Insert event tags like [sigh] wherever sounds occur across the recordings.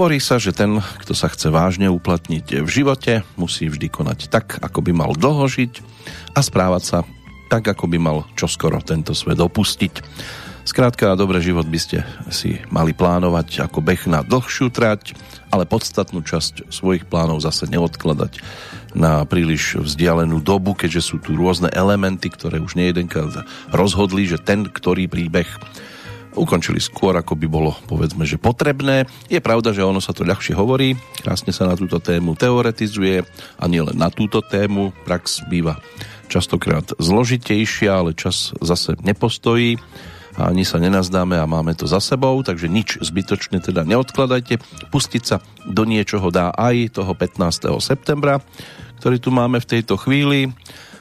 Hovorí sa, že ten, kto sa chce vážne uplatniť v živote, musí vždy konať tak, ako by mal dlho žiť a správať sa tak, ako by mal čoskoro tento svet opustiť. Skrátka, dobrý život by ste si mali plánovať ako beh na dlhšiu trať, ale podstatnú časť svojich plánov zase neodkladať na príliš vzdialenú dobu, keďže sú tu rôzne elementy, ktoré už nejedenkrát rozhodli, že ten, ktorý príbeh ukončili skôr, ako by bolo, povedzme, že potrebné. Je pravda, že ono sa to ľahšie hovorí, krásne sa na túto tému teoretizuje a nielen na túto tému. Prax býva častokrát zložitejšia, ale čas zase nepostojí a ani sa nenazdáme a máme to za sebou, takže nič zbytočne teda neodkladajte. Pustiť sa do niečoho dá aj toho 15. septembra, ktorý tu máme v tejto chvíli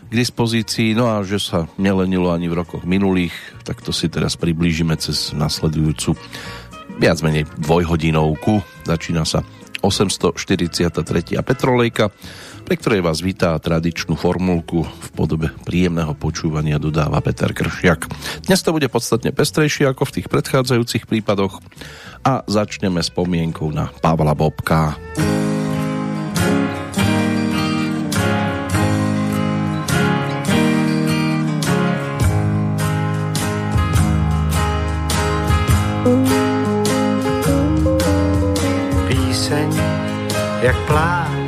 k dispozícii, no a že sa nelenilo ani v rokoch minulých, tak to si teraz priblížime cez nasledujúcu viac menej dvojhodinovku. Začína sa 843. Petrolejka pre ktorej vás vítá tradičnú formulku v podobe príjemného počúvania dodáva Peter Kršiak. Dnes to bude podstatne pestrejšie ako v tých predchádzajúcich prípadoch a začneme spomienkou na Pavla Bobka. Píseň jak plán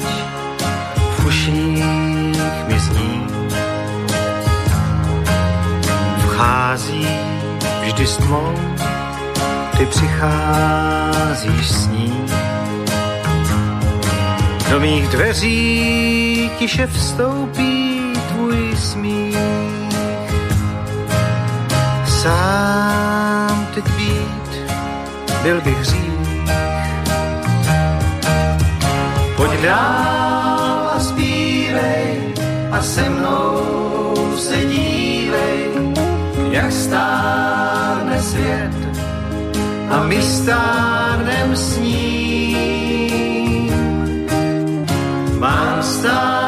přichází vždy s tmou, ty přicházíš s ní. Do mých dveří tiše vstoupí tvůj smích. Sám teď být, byl bych hřích. Dál a zpívej a se mnou sedí jak stárne svět a my stárnem s ním. Mám stále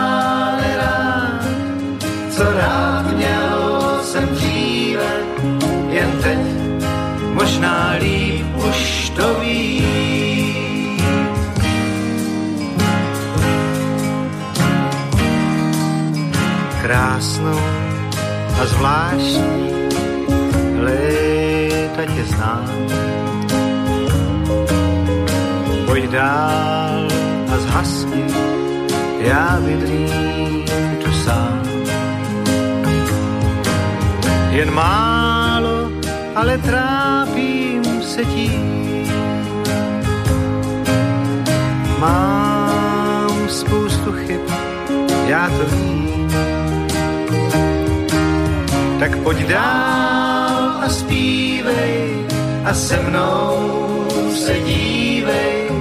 Krásnou a zvláštní léta tě znám. Pojď dál a zhasni, já vydrím tu sám. Jen málo, ale trápím se tím. Mám spoustu chyb, já to vím. Tak pojď dál a zpívej a se mnou se dívej,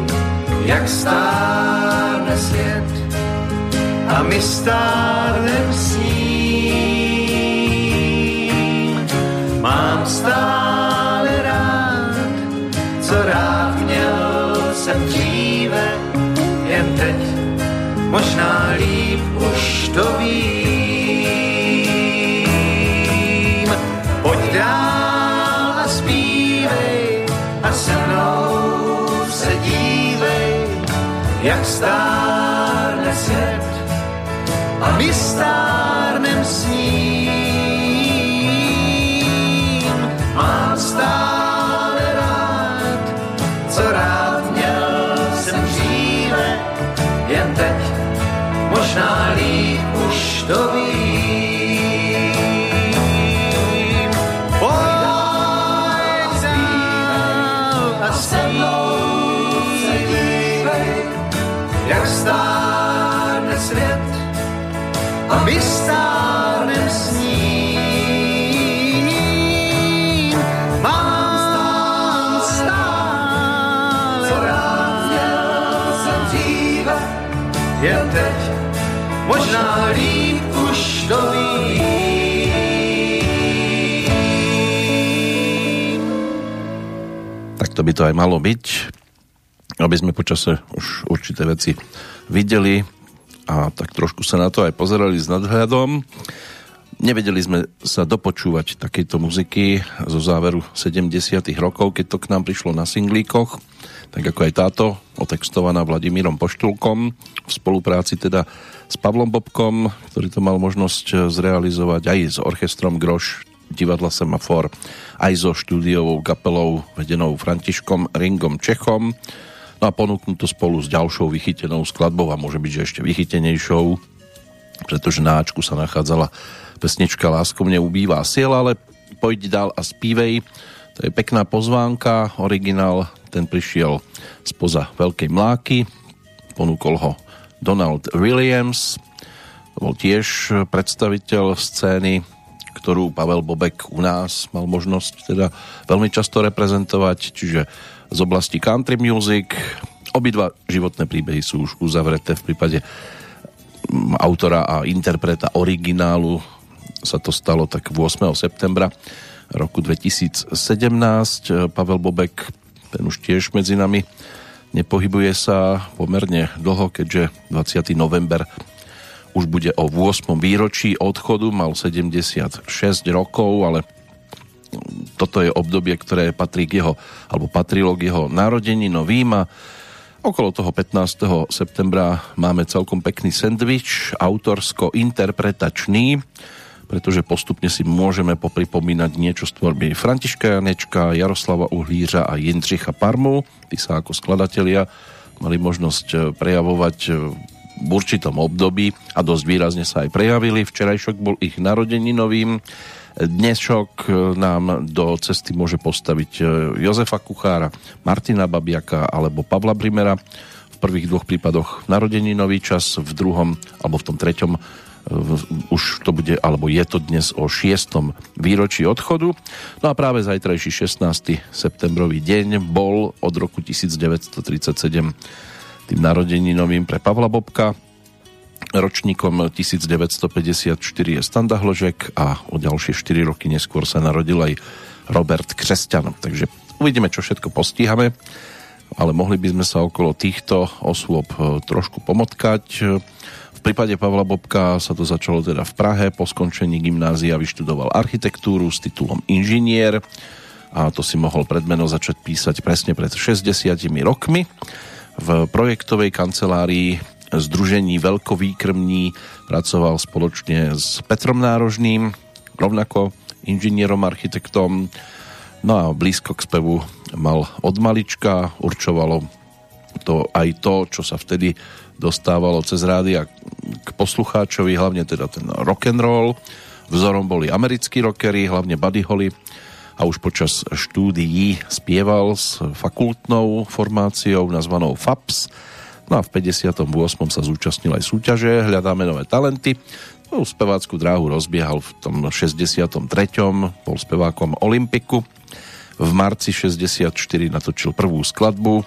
jak stárne svět a my stárnem s ním. Jak stárne Tak to by to aj malo byť aby sme počase už určité veci videli a tak trošku sa na to aj pozerali s nadhľadom. Nevedeli sme sa dopočúvať takejto muziky zo záveru 70 rokov, keď to k nám prišlo na singlíkoch, tak ako aj táto, otextovaná Vladimírom Poštulkom v spolupráci teda s Pavlom Bobkom, ktorý to mal možnosť zrealizovať aj s orchestrom Groš divadla Semafor, aj so štúdiovou kapelou vedenou Františkom Ringom Čechom. No a ponúknú to spolu s ďalšou vychytenou skladbou a môže byť, že ešte vychytenejšou, pretože na Ačku sa nachádzala pesnička Lásko mne ubývá siela, ale pojď dál a spívej. To je pekná pozvánka, originál, ten prišiel spoza Veľkej Mláky, ponúkol ho Donald Williams, bol tiež predstaviteľ scény, ktorú Pavel Bobek u nás mal možnosť teda veľmi často reprezentovať, čiže z oblasti country music. Obidva životné príbehy sú už uzavreté v prípade autora a interpreta originálu sa to stalo tak 8. septembra roku 2017. Pavel Bobek, ten už tiež medzi nami nepohybuje sa pomerne dlho, keďže 20. november už bude o 8. výročí odchodu, mal 76 rokov, ale toto je obdobie, ktoré patrí k jeho, alebo patrilo k jeho narodení novým a okolo toho 15. septembra máme celkom pekný sendvič, autorsko-interpretačný, pretože postupne si môžeme popripomínať niečo z tvorby Františka Janečka, Jaroslava Uhlířa a Jindřicha Parmu. Tí sa ako skladatelia mali možnosť prejavovať v určitom období a dosť výrazne sa aj prejavili. Včerajšok bol ich narodeninovým. Dnešok e, nám do cesty môže postaviť Jozefa Kuchára, Martina Babiaka alebo Pavla Brimera. V prvých dvoch prípadoch narodeninový čas, v druhom alebo v tom treťom už to bude, alebo je to dnes o 6. výročí odchodu. No a práve zajtrajší 16. septembrový deň bol od roku 1937 tým narodeninovým pre Pavla Bobka. Ročníkom 1954 je Standa Hložek a o ďalšie 4 roky neskôr sa narodil aj Robert Křesťan. Takže uvidíme, čo všetko postíhame, ale mohli by sme sa okolo týchto osôb e, trošku pomotkať v prípade Pavla Bobka sa to začalo teda v Prahe, po skončení gymnázia vyštudoval architektúru s titulom inžinier a to si mohol predmeno začať písať presne pred 60 rokmi. V projektovej kancelárii Združení Veľkovýkrmní pracoval spoločne s Petrom Nárožným, rovnako inžinierom, architektom. No a blízko k spevu mal od malička, určovalo to aj to, čo sa vtedy dostávalo cez rádia k poslucháčovi, hlavne teda ten rock and roll. Vzorom boli americkí rockery, hlavne Buddy Holly a už počas štúdií spieval s fakultnou formáciou nazvanou FAPS. No a v 58. sa zúčastnil aj súťaže Hľadáme nové talenty. No, spevácku dráhu rozbiehal v tom 63. Bol spevákom Olympiku. V marci 64 natočil prvú skladbu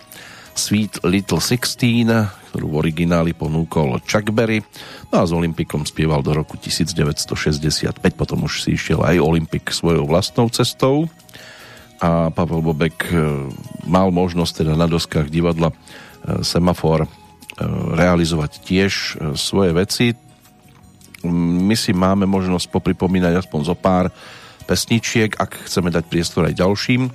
Sweet Little Sixteen, ktorú v origináli ponúkol Chuck Berry. No a s Olympikom spieval do roku 1965, potom už si išiel aj Olympik svojou vlastnou cestou a Pavel Bobek e, mal možnosť teda na doskách divadla e, Semafor e, realizovať tiež svoje veci. My si máme možnosť popripomínať aspoň zo pár pesničiek, ak chceme dať priestor aj ďalším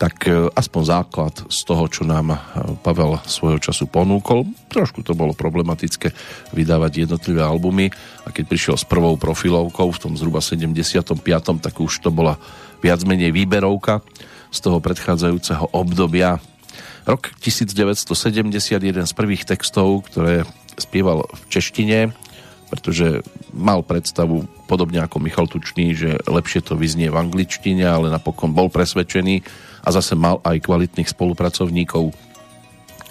tak e, aspoň základ z toho, čo nám e, Pavel svojho času ponúkol. Trošku to bolo problematické vydávať jednotlivé albumy a keď prišiel s prvou profilovkou v tom zhruba 75. tak už to bola viac menej výberovka z toho predchádzajúceho obdobia. Rok 1971 z prvých textov, ktoré spieval v češtine, pretože mal predstavu, podobne ako Michal Tučný, že lepšie to vyznie v angličtine, ale napokon bol presvedčený, a zase mal aj kvalitných spolupracovníkov,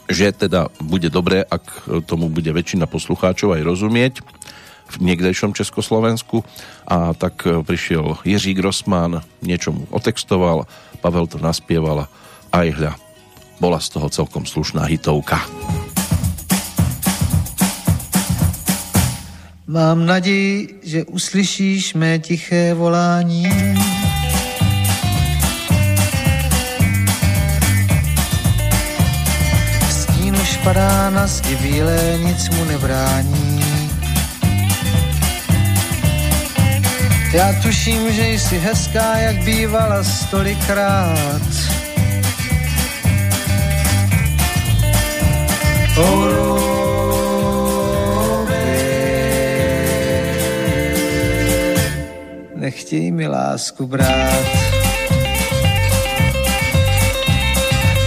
že teda bude dobré, ak tomu bude väčšina poslucháčov aj rozumieť v niekdejšom Československu a tak prišiel Jiří Grossman, niečo mu otextoval, Pavel to naspieval a aj hľa, bola z toho celkom slušná hitovka. Mám naději, že uslyšíš mé tiché volání padá na zdi bílé, nic mu nebrání. Já tuším, že jsi hezká, jak bývala stolikrát. Nechtěj mi lásku brát.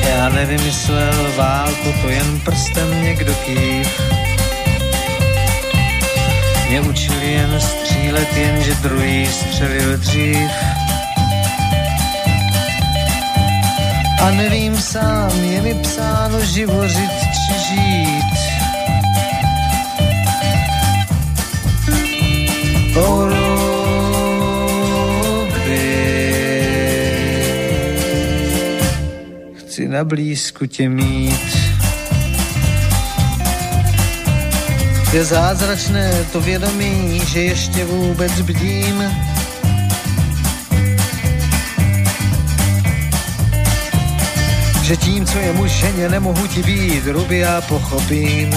Já nevymyslel válku, to jen prstem někdo kýv. Mě učili jen střílet, jenže druhý střelil dřív. A nevím sám, je mi psáno živořit či žít. Chci na blízku tě mít. Je zázračné to vědomí, že ještě vůbec bdím. Že tím, co je mušeně, nemohu ti být, ruby já pochopím.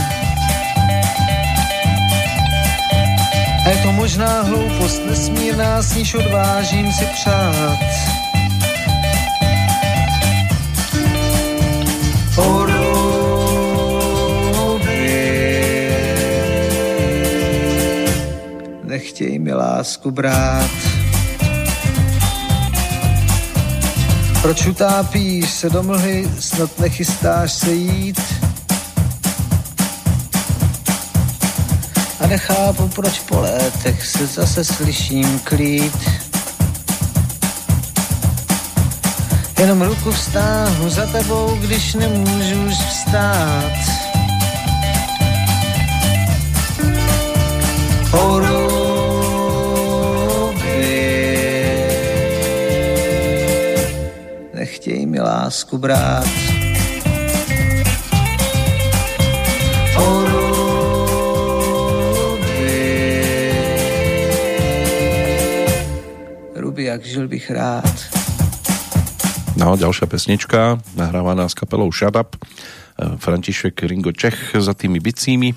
A je to možná hloupost nesmírná, s níž odvážím si přát. Nechtěj mi lásku brát. Proč utápíš se do mlhy, snad nechystáš se jít? A nechápu, proč po létech se zase slyším klít. Jenom ruku vstáhnu za tebou, když nemůžu už vstát. Horu nechtěj lásku brát. Ruby, jak žil bych rád. No, ďalšia pesnička, nahrávaná s kapelou Shut Up. Eh, František Ringo Čech za tými bicími.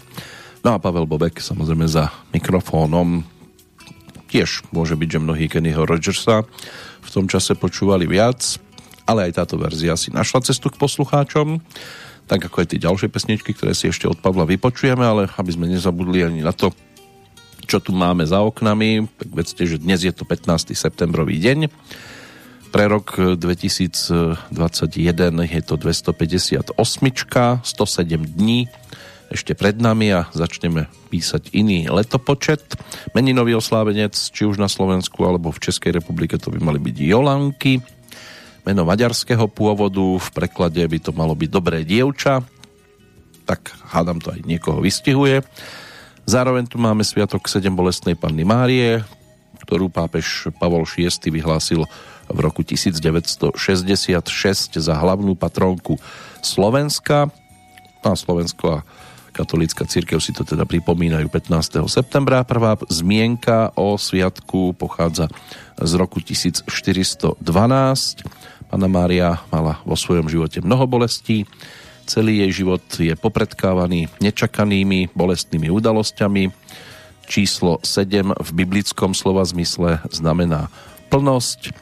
No a Pavel Bobek samozrejme za mikrofónom. Tiež môže byť, že mnohí Kennyho Rogersa v tom čase počúvali viac ale aj táto verzia si našla cestu k poslucháčom, tak ako aj tie ďalšie pesničky, ktoré si ešte od Pavla vypočujeme, ale aby sme nezabudli ani na to, čo tu máme za oknami, tak vedzte, že dnes je to 15. septembrový deň. Pre rok 2021 je to 258, 107 dní ešte pred nami a začneme písať iný letopočet. Meninový oslávenec, či už na Slovensku alebo v Českej republike, to by mali byť Jolanky meno maďarského pôvodu, v preklade by to malo byť dobré dievča, tak hádam to aj niekoho vystihuje. Zároveň tu máme sviatok 7 bolestnej panny Márie, ktorú pápež Pavol VI vyhlásil v roku 1966 za hlavnú patrónku Slovenska. Slovensko a katolícka církev si to teda pripomínajú 15. septembra. Prvá zmienka o sviatku pochádza z roku 1412 Pana Mária mala vo svojom živote mnoho bolestí. Celý jej život je popredkávaný nečakanými bolestnými udalosťami. Číslo 7 v biblickom slova zmysle znamená plnosť.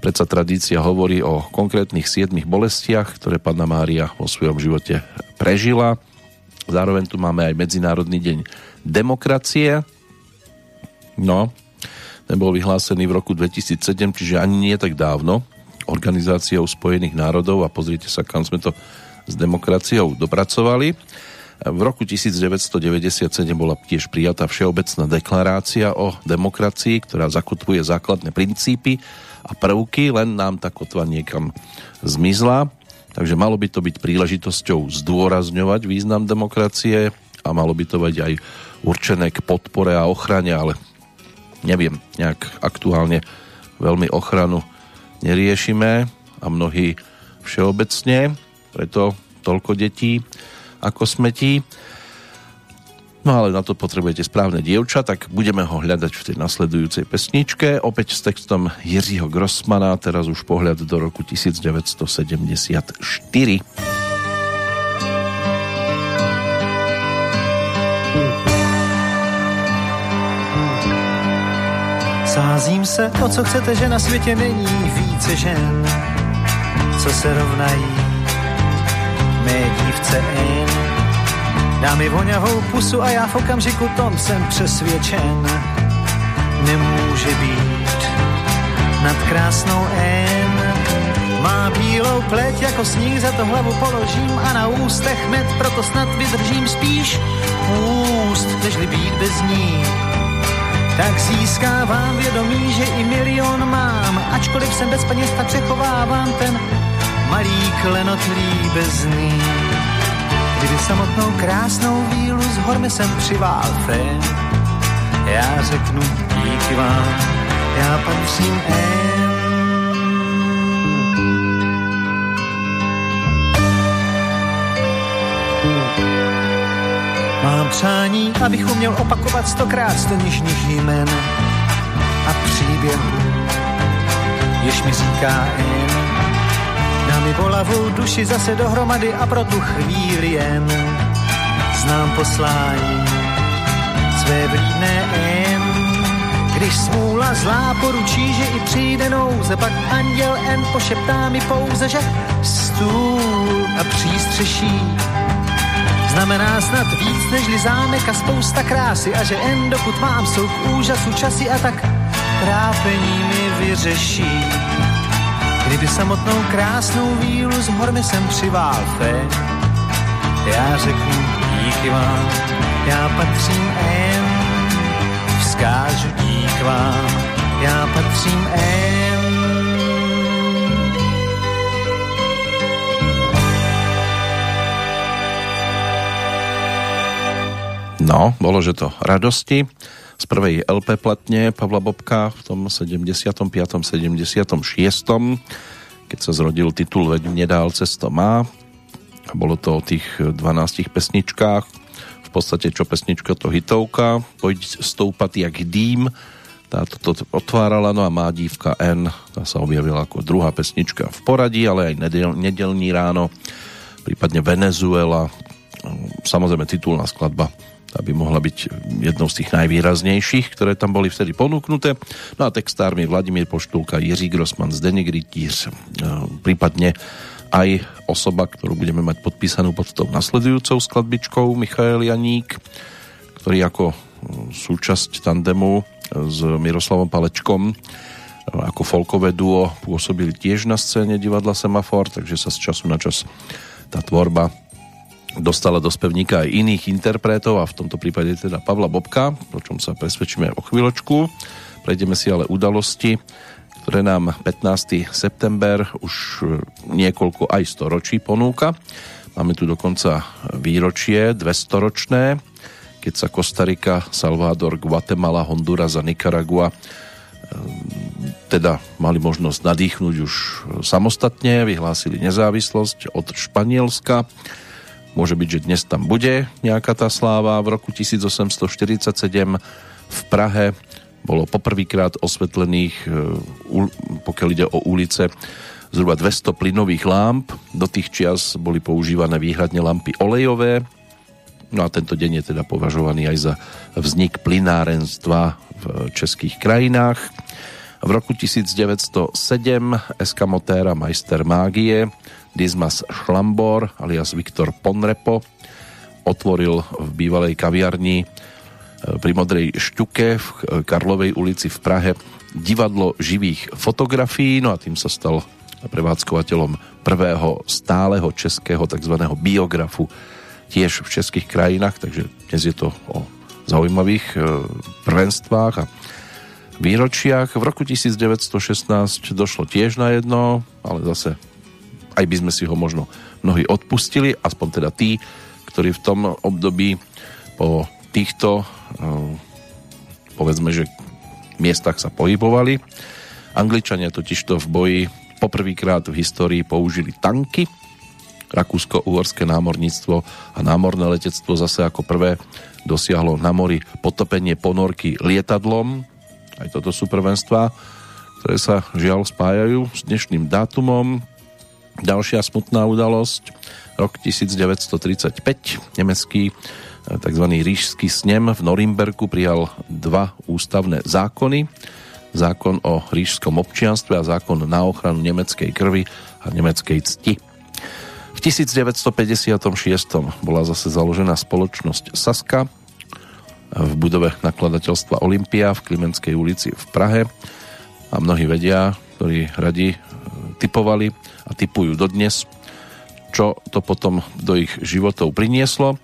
Predsa tradícia hovorí o konkrétnych siedmých bolestiach, ktoré Panna Mária vo svojom živote prežila. Zároveň tu máme aj Medzinárodný deň demokracie. No, ten bol vyhlásený v roku 2007, čiže ani nie tak dávno. Organizáciou Spojených národov a pozrite sa, kam sme to s demokraciou dopracovali. V roku 1997 bola tiež prijatá Všeobecná deklarácia o demokracii, ktorá zakotvuje základné princípy a prvky, len nám tá kotva niekam zmizla. Takže malo by to byť príležitosťou zdôrazňovať význam demokracie a malo by to byť aj určené k podpore a ochrane, ale neviem, nejak aktuálne veľmi ochranu neriešime a mnohí všeobecne, preto toľko detí ako smetí. No ale na to potrebujete správne dievča, tak budeme ho hľadať v tej nasledujúcej pesničke, opäť s textom Jiřího Grossmana, teraz už pohľad do roku 1974. Tázím se, o co chcete, že na světě není více žen, co se rovnají mé dívce N. Dá mi voňavou pusu a já v okamžiku tom jsem přesvědčen, nemůže být nad krásnou N. Má bílou pleť jako sníh, za to hlavu položím a na ústech med, proto snad vydržím spíš úst, nežli být bez ní tak získávám vědomí, že i milion mám. Ačkoliv jsem bez peněz, tak přechovávám ten malý klenot líbezný. Kdyby samotnou krásnou vílu s hormi jsem přivál fén, já řeknu díky vám, já patřím Mám přání, abych uměl opakovat stokrát sto nižních jmen a příběhů, jež mi říká jen. Dá mi bolavou duši zase dohromady a pro tu chvíli jen znám poslání své vlídné N. Když smůla zlá poručí, že i přijde nouze, pak anděl N pošeptá mi pouze, že stůl a přístřeší znamená snad víc nežli zámek a spousta krásy a že jen dokud mám jsou k úžasu časy a tak trápení mi vyřeší. Kdyby samotnou krásnou vílu z hormy jsem přivál já řeknu díky vám, já patřím M, vzkážu dík vám, já patřím M. No, bolo, že to radosti z prvej LP platne Pavla Bobka v tom 75. 76. keď sa zrodil titul Veď nedál cesto má. A bolo to o tých 12 pesničkách. V podstate čo pesnička to hitovka. Pojď stoupať jak dým. Táto to otvárala, no a má dívka N. Tá sa objavila ako druhá pesnička v poradí, ale aj nedel, nedelní ráno, prípadne Venezuela. Samozrejme titulná skladba aby mohla byť jednou z tých najvýraznejších, ktoré tam boli vtedy ponúknuté. No a textármi Vladimír Poštulka, Jiří Grossman, Zdeněk Rytíř, e, prípadne aj osoba, ktorú budeme mať podpísanú pod tou nasledujúcou skladbičkou, Michael Janík, ktorý ako e, súčasť tandemu s Miroslavom Palečkom e, ako folkové duo pôsobili tiež na scéne divadla Semafor, takže sa z času na čas tá tvorba dostala do spevníka aj iných interpretov a v tomto prípade teda Pavla Bobka, o čom sa presvedčíme o chvíľočku. Prejdeme si ale udalosti, ktoré nám 15. september už e, niekoľko aj storočí ponúka. Máme tu dokonca výročie 200 ročné, keď sa Kostarika, Salvador, Guatemala, Honduras a Nicaragua e, teda mali možnosť nadýchnuť už samostatne, vyhlásili nezávislosť od Španielska Môže byť, že dnes tam bude nejaká tá sláva. V roku 1847 v Prahe bolo poprvýkrát osvetlených, e, pokiaľ ide o ulice, zhruba 200 plynových lámp. Do tých čias boli používané výhradne lampy olejové. No a tento deň je teda považovaný aj za vznik plynárenstva v českých krajinách. V roku 1907 eskamotéra majster mágie Dismas Schlambor alias Viktor Ponrepo otvoril v bývalej kaviarni e, pri Modrej šťuke v Karlovej ulici v Prahe divadlo živých fotografií, no a tým sa stal prevádzkovateľom prvého stáleho českého tzv. biografu tiež v českých krajinách, takže dnes je to o zaujímavých e, prvenstvách a výročiach. V roku 1916 došlo tiež na jedno, ale zase aj by sme si ho možno mnohí odpustili, aspoň teda tí, ktorí v tom období po týchto eh, povedzme, že miestach sa pohybovali. Angličania totižto v boji poprvýkrát v histórii použili tanky. Rakúsko-uhorské námorníctvo a námorné letectvo zase ako prvé dosiahlo na mori potopenie ponorky lietadlom. Aj toto sú prvenstva, ktoré sa žiaľ spájajú s dnešným dátumom. Ďalšia smutná udalosť, rok 1935, nemecký eh, tzv. ríšský snem v Norimberku prijal dva ústavné zákony. zákon o rížskom občianstve a zákon na ochranu nemeckej krvi a nemeckej cti. V 1956. bola zase založená spoločnosť Saska v budove nakladateľstva Olympia v Klimenskej ulici v Prahe a mnohí vedia, ktorí radi e, typovali a typujú dodnes, čo to potom do ich životov prinieslo.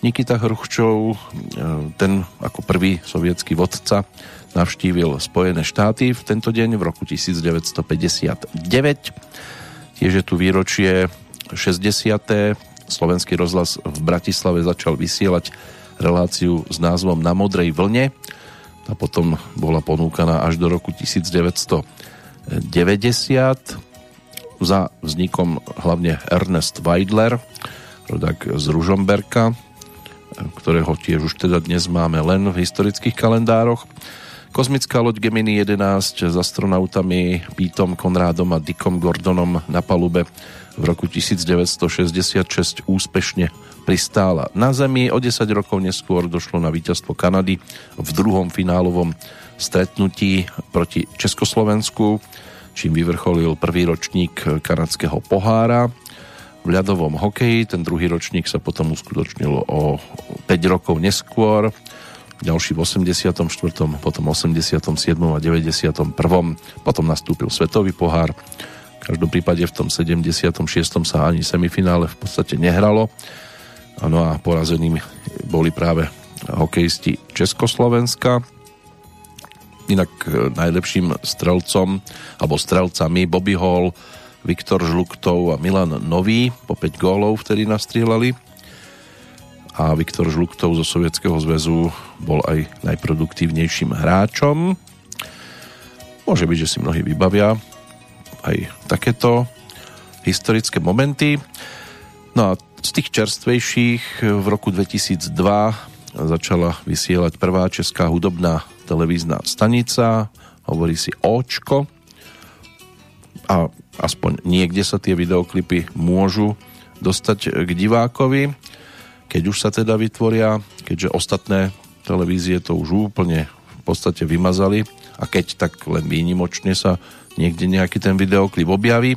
Nikita Hruščov, e, ten ako prvý sovietský vodca, navštívil Spojené štáty v tento deň v roku 1959. Tiež je tu výročie 60. Slovenský rozhlas v Bratislave začal vysielať reláciu s názvom Na modrej vlne. A potom bola ponúkaná až do roku 1990 za vznikom hlavne Ernest Weidler, rodak z Ružomberka, ktorého tiež už teda dnes máme len v historických kalendároch. Kozmická loď Gemini 11 s astronautami Pítom Konrádom a Dickom Gordonom na palube v roku 1966 úspešne pristála na Zemi. O 10 rokov neskôr došlo na víťazstvo Kanady v druhom finálovom stretnutí proti Československu, čím vyvrcholil prvý ročník kanadského pohára v ľadovom hokeji. Ten druhý ročník sa potom uskutočnil o 5 rokov neskôr, ďalší v 84., potom 87. a 91. Potom nastúpil svetový pohár. V každom prípade v tom 76. sa ani semifinále v podstate nehralo Ano a porazenými boli práve hokejisti Československa. Inak e, najlepším strelcom alebo strelcami Bobby Hall, Viktor Žluktov a Milan Nový po 5 gólov vtedy nastrieľali a Viktor Žluktov zo Sovietskeho zväzu bol aj najproduktívnejším hráčom. Môže byť, že si mnohí vybavia aj takéto historické momenty. No a z tých čerstvejších v roku 2002 začala vysielať prvá česká hudobná televízna stanica, hovorí si Očko. A aspoň niekde sa tie videoklipy môžu dostať k divákovi, keď už sa teda vytvoria, keďže ostatné televízie to už úplne v podstate vymazali a keď tak len výnimočne sa niekde nejaký ten videoklip objaví.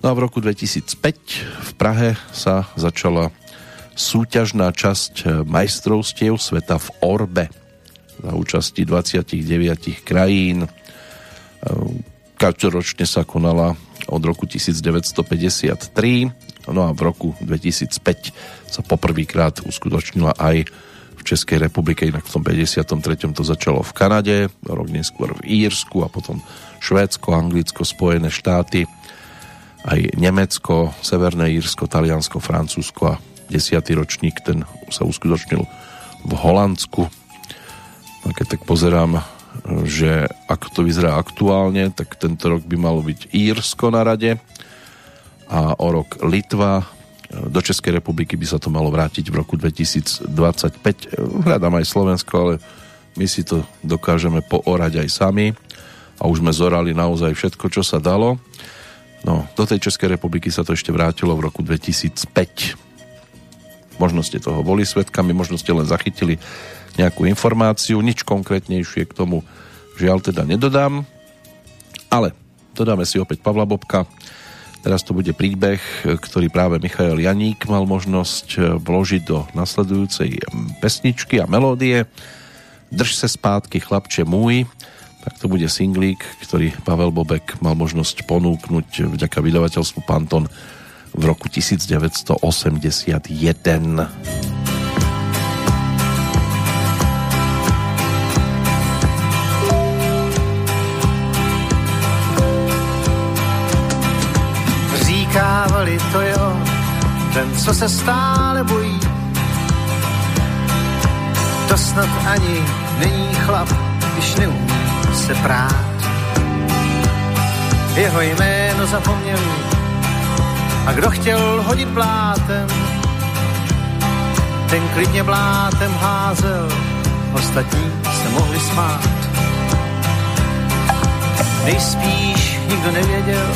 No a v roku 2005 v Prahe sa začala súťažná časť majstrovstiev sveta v Orbe za účasti 29 krajín. Každoročne sa konala od roku 1953, no a v roku 2005 sa poprvýkrát uskutočnila aj v Českej republike, inak v tom 53. to začalo v Kanade, rok neskôr v Írsku a potom Švédsko, Anglicko, Spojené štáty aj Nemecko, Severné Írsko, Taliansko, Francúzsko a desiatý ročník ten sa uskutočnil v Holandsku. A keď tak pozerám, že ako to vyzerá aktuálne, tak tento rok by malo byť Írsko na rade a o rok Litva. Do Českej republiky by sa to malo vrátiť v roku 2025. Hľadám aj Slovensko, ale my si to dokážeme poorať aj sami a už sme zorali naozaj všetko, čo sa dalo. No, do tej Českej republiky sa to ešte vrátilo v roku 2005. Možno ste toho boli svetkami, možno ste len zachytili nejakú informáciu, nič konkrétnejšie k tomu žiaľ teda nedodám, ale dodáme si opäť Pavla Bobka. Teraz to bude príbeh, ktorý práve Michael Janík mal možnosť vložiť do nasledujúcej pesničky a melódie. Drž se zpátky, chlapče môj, tak to bude singlík, ktorý Pavel Bobek mal možnosť ponúknuť vďaka vydavateľstvu Panton v roku 1981. To je on, ten, co se stále bojí. To snad ani není chlap, když neumí se prát. Jeho jméno zapomněli a kdo chtěl hodit blátem, ten klidně blátem házel, ostatní se mohli smát. Nejspíš nikdo nevěděl,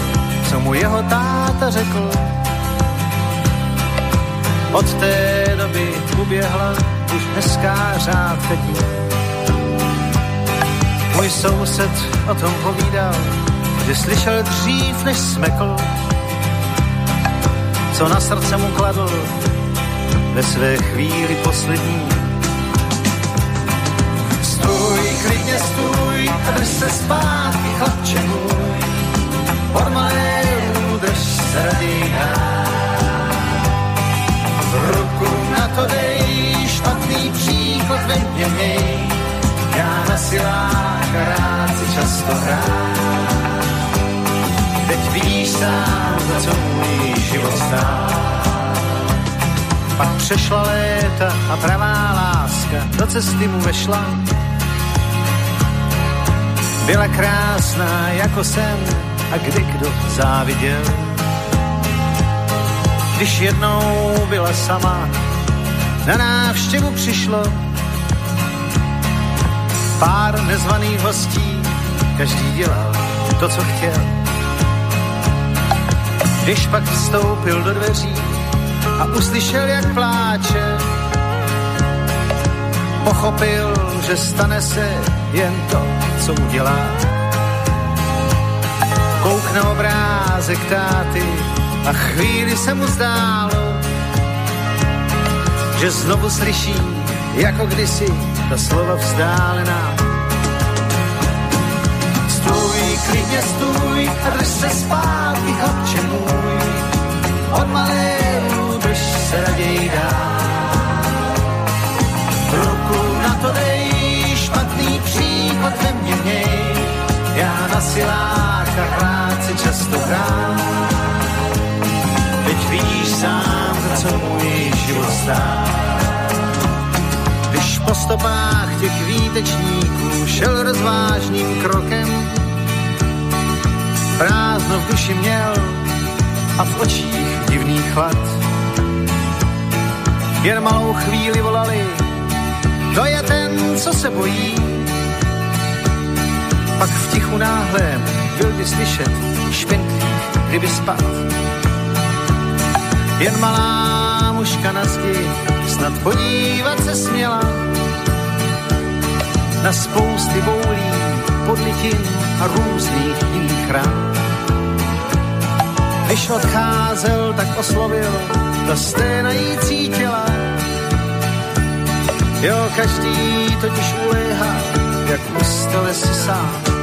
co mu jeho táta řekl. Od té doby uběhla už hezká řádka dní Můj soused o tom povídal, že slyšel dřív, než smekl, co na srdce mu kladl ve své chvíli poslední. Stůj, klidně stůj a drž se zpátky, chlapče můj, maléru drž se V ruku na to dej, špatný příklad ve mně já na silách rád často hrát. Teď vidíš sám, za co život stál. Pak přešla léta a pravá láska do cesty mu vešla. Byla krásná jako sen a kdy kdo záviděl. Když jednou byla sama, na návštěvu přišlo pár nezvaných hostí, každý dělal to, co chtěl. Když pak vstoupil do dveří, a uslyšel, jak pláče. Pochopil, že stane se jen to, co udělá. Koukne obrázek táty a chvíli se mu zdálo, že znovu slyší, jako kdysi ta slova vzdálená. Stůj, klidně stůj a drž se zpátky, chlapče můj, od maléru se raději dá. Ruku na to dej, špatný příklad ve mně měj, já na silách a rád si často hrám. Teď vidíš sám, co můj život stál. Když po stopách těch výtečníků šel rozvážným krokem, prázdno v duši měl a v očích divný chlad jen malou chvíli volali, to je ten, co se bojí. Pak v tichu náhlém byl by slyšet špentlík, kdyby spad. Jen malá mužka na zdi snad podívat se směla na spousty boulí, podlitin a různých jiných ran. Když odcházel, tak oslovil ta stejna jí cítila. Jo, každý totiž uléhá, jak ustele si sám.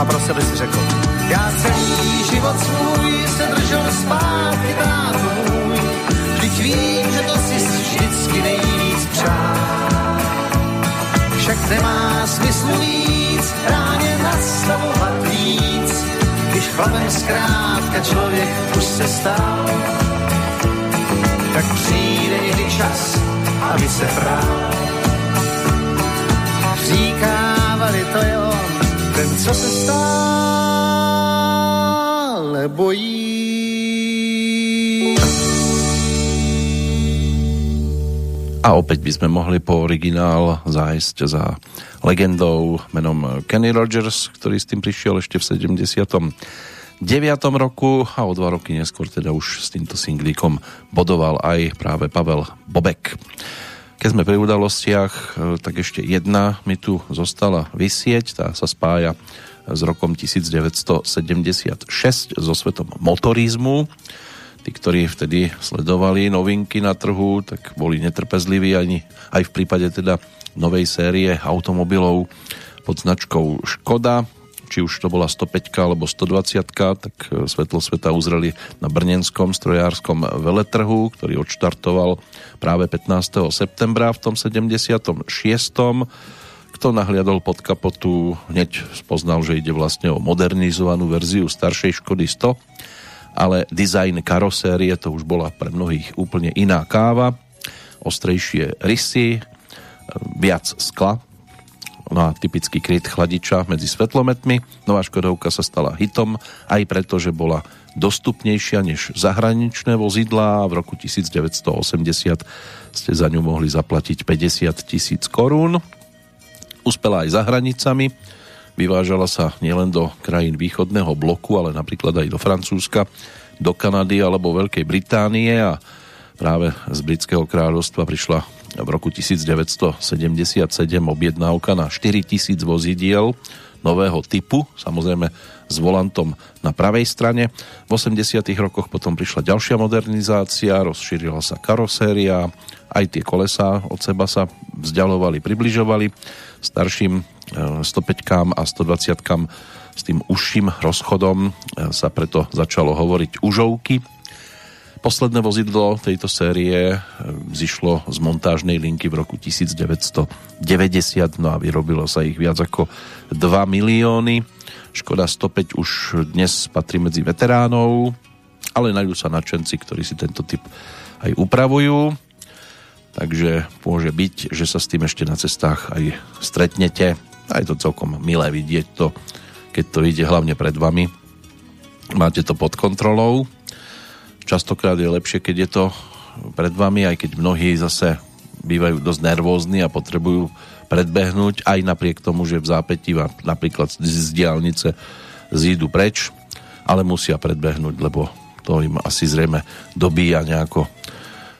A pro sebe si řekl, já celý život svůj se držel zpátky, tátu můj. Vždyť vím, že to si vždycky nejvíc přál. Však nemá smysl víc ráně nastavovat víc, když chlapem zkrátka člověk už se stal tak přijde někdy čas, aby se bral. Říkávali to je on, ten, co se stále bojí. A opäť by sme mohli po originál zájsť za legendou menom Kenny Rogers, ktorý s tým prišiel ešte v 70 roku a o dva roky neskôr teda už s týmto singlíkom bodoval aj práve Pavel Bobek. Keď sme pri udalostiach, e, tak ešte jedna mi tu zostala vysieť, tá sa spája s rokom 1976 so svetom motorizmu. Tí, ktorí vtedy sledovali novinky na trhu, tak boli netrpezliví ani aj v prípade teda novej série automobilov pod značkou Škoda či už to bola 105 alebo 120 tak e, svetlo sveta uzreli na Brnenskom strojárskom veletrhu, ktorý odštartoval práve 15. septembra v tom 76. Kto nahliadol pod kapotu, hneď spoznal, že ide vlastne o modernizovanú verziu staršej Škody 100, ale dizajn karosérie to už bola pre mnohých úplne iná káva, ostrejšie rysy, e, viac skla, No a typický kryt chladiča medzi svetlometmi. Nová Škodovka sa stala hitom aj preto, že bola dostupnejšia než zahraničné vozidlá v roku 1980 ste za ňu mohli zaplatiť 50 tisíc korún. Uspela aj za hranicami, vyvážala sa nielen do krajín východného bloku, ale napríklad aj do Francúzska, do Kanady alebo Veľkej Británie a práve z britského kráľovstva prišla v roku 1977 objednávka na 4000 vozidiel nového typu, samozrejme s volantom na pravej strane. V 80 rokoch potom prišla ďalšia modernizácia, rozšírila sa karoséria, aj tie kolesá od seba sa vzdialovali, približovali starším 105 a 120 s tým užším rozchodom e, sa preto začalo hovoriť užovky. Posledné vozidlo tejto série e, zišlo z montážnej linky v roku 1990 no a vyrobilo sa ich viac ako 2 milióny. Škoda 105 už dnes patrí medzi veteránov, ale nájdú sa nadšenci, ktorí si tento typ aj upravujú. Takže môže byť, že sa s tým ešte na cestách aj stretnete. A je to celkom milé vidieť to keď to ide hlavne pred vami. Máte to pod kontrolou. Častokrát je lepšie, keď je to pred vami, aj keď mnohí zase bývajú dosť nervózni a potrebujú predbehnúť, aj napriek tomu, že v zápätí napríklad z diálnice zídu preč, ale musia predbehnúť, lebo to im asi zrejme dobíja nejako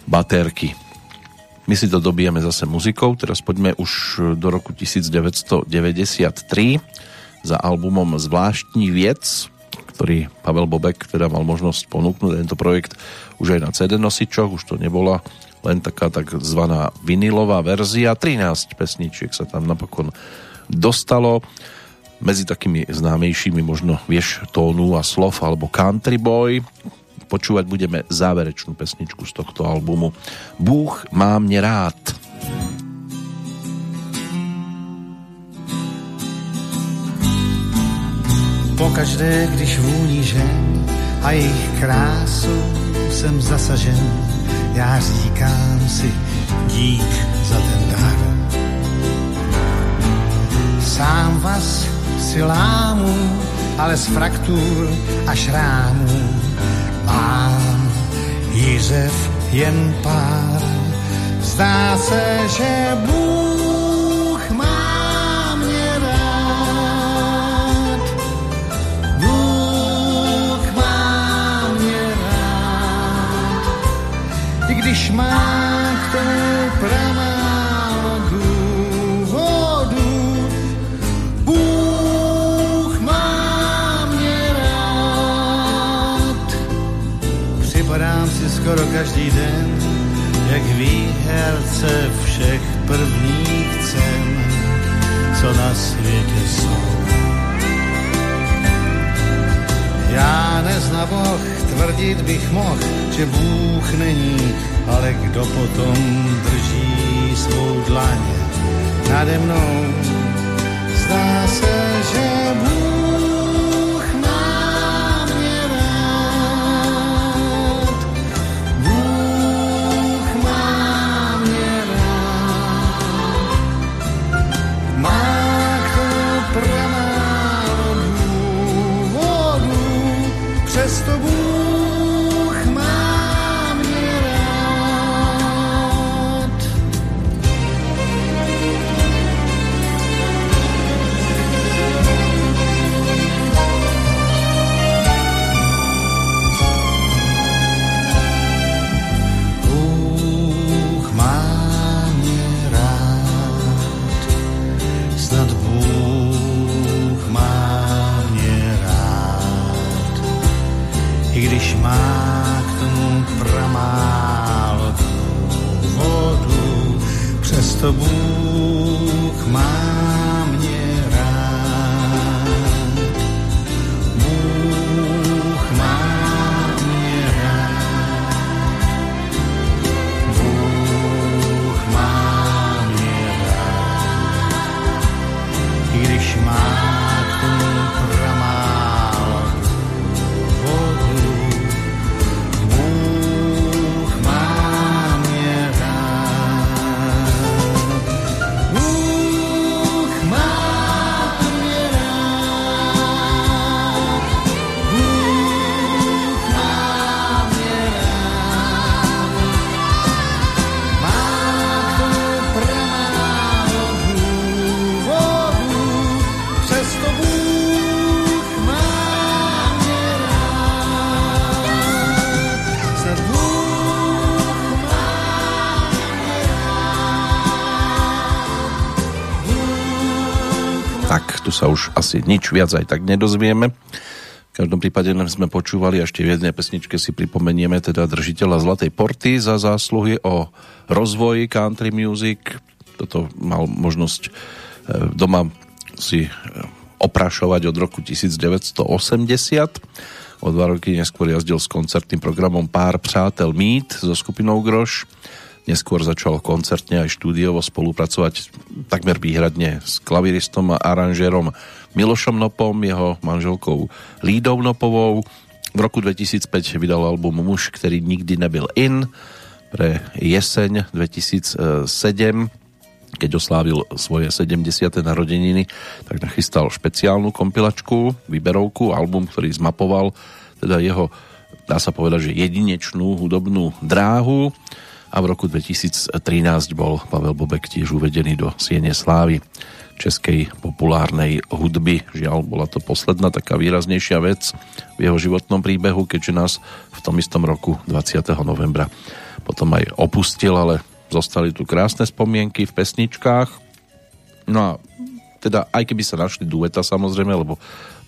batérky. My si to dobijeme zase muzikou, teraz poďme už do roku 1993 za albumom Zvláštní věc, ktorý Pavel Bobek teda mal možnosť ponúknuť tento projekt už aj na CD nosičoch, už to nebola len taká takzvaná vinilová verzia. 13 pesničiek sa tam napokon dostalo. Medzi takými známejšími možno vieš tónu a slov alebo Country Boy. Počúvať budeme záverečnú pesničku z tohto albumu. Bůh má mne rád. Pokaždé, když vůní žen a jejich krásu jsem zasažen, já říkám si dík za ten dar. Sám vás si lámu, ale z fraktur a šrámů mám Jiřev jen pár. Zdá se, že Bůh když má k tomu pramálo důvodu. Bůh má mě rád. Připadám si skoro každý den, jak výherce všech prvních cen, co na světě jsou. Já nezna Boh, tvrdit bych mohl, že Bůh není ale kdo potom drží svou dlaň nade mnou. Zdá se, to Bůh má tu sa už asi nič viac aj tak nedozvieme. V každom prípade sme počúvali a ešte v jednej pesničke si pripomenieme teda držiteľa Zlatej porty za zásluhy o rozvoj country music. Toto mal možnosť e, doma si e, oprašovať od roku 1980. O dva roky neskôr jazdil s koncertným programom Pár přátel Mít so skupinou Groš Neskôr začal koncertne aj štúdiovo spolupracovať takmer výhradne s klaviristom a aranžérom Milošom Nopom, jeho manželkou Lídou Nopovou. V roku 2005 vydal album Muž, ktorý nikdy nebyl in. Pre jeseň 2007 keď oslávil svoje 70. narodeniny, tak nachystal špeciálnu kompilačku, výberovku, album, ktorý zmapoval teda jeho, dá sa povedať, že jedinečnú hudobnú dráhu a v roku 2013 bol Pavel Bobek tiež uvedený do Siene Slávy českej populárnej hudby. Žiaľ, bola to posledná taká výraznejšia vec v jeho životnom príbehu, keďže nás v tom istom roku 20. novembra potom aj opustil, ale zostali tu krásne spomienky v pesničkách. No a teda aj keby sa našli dueta samozrejme, lebo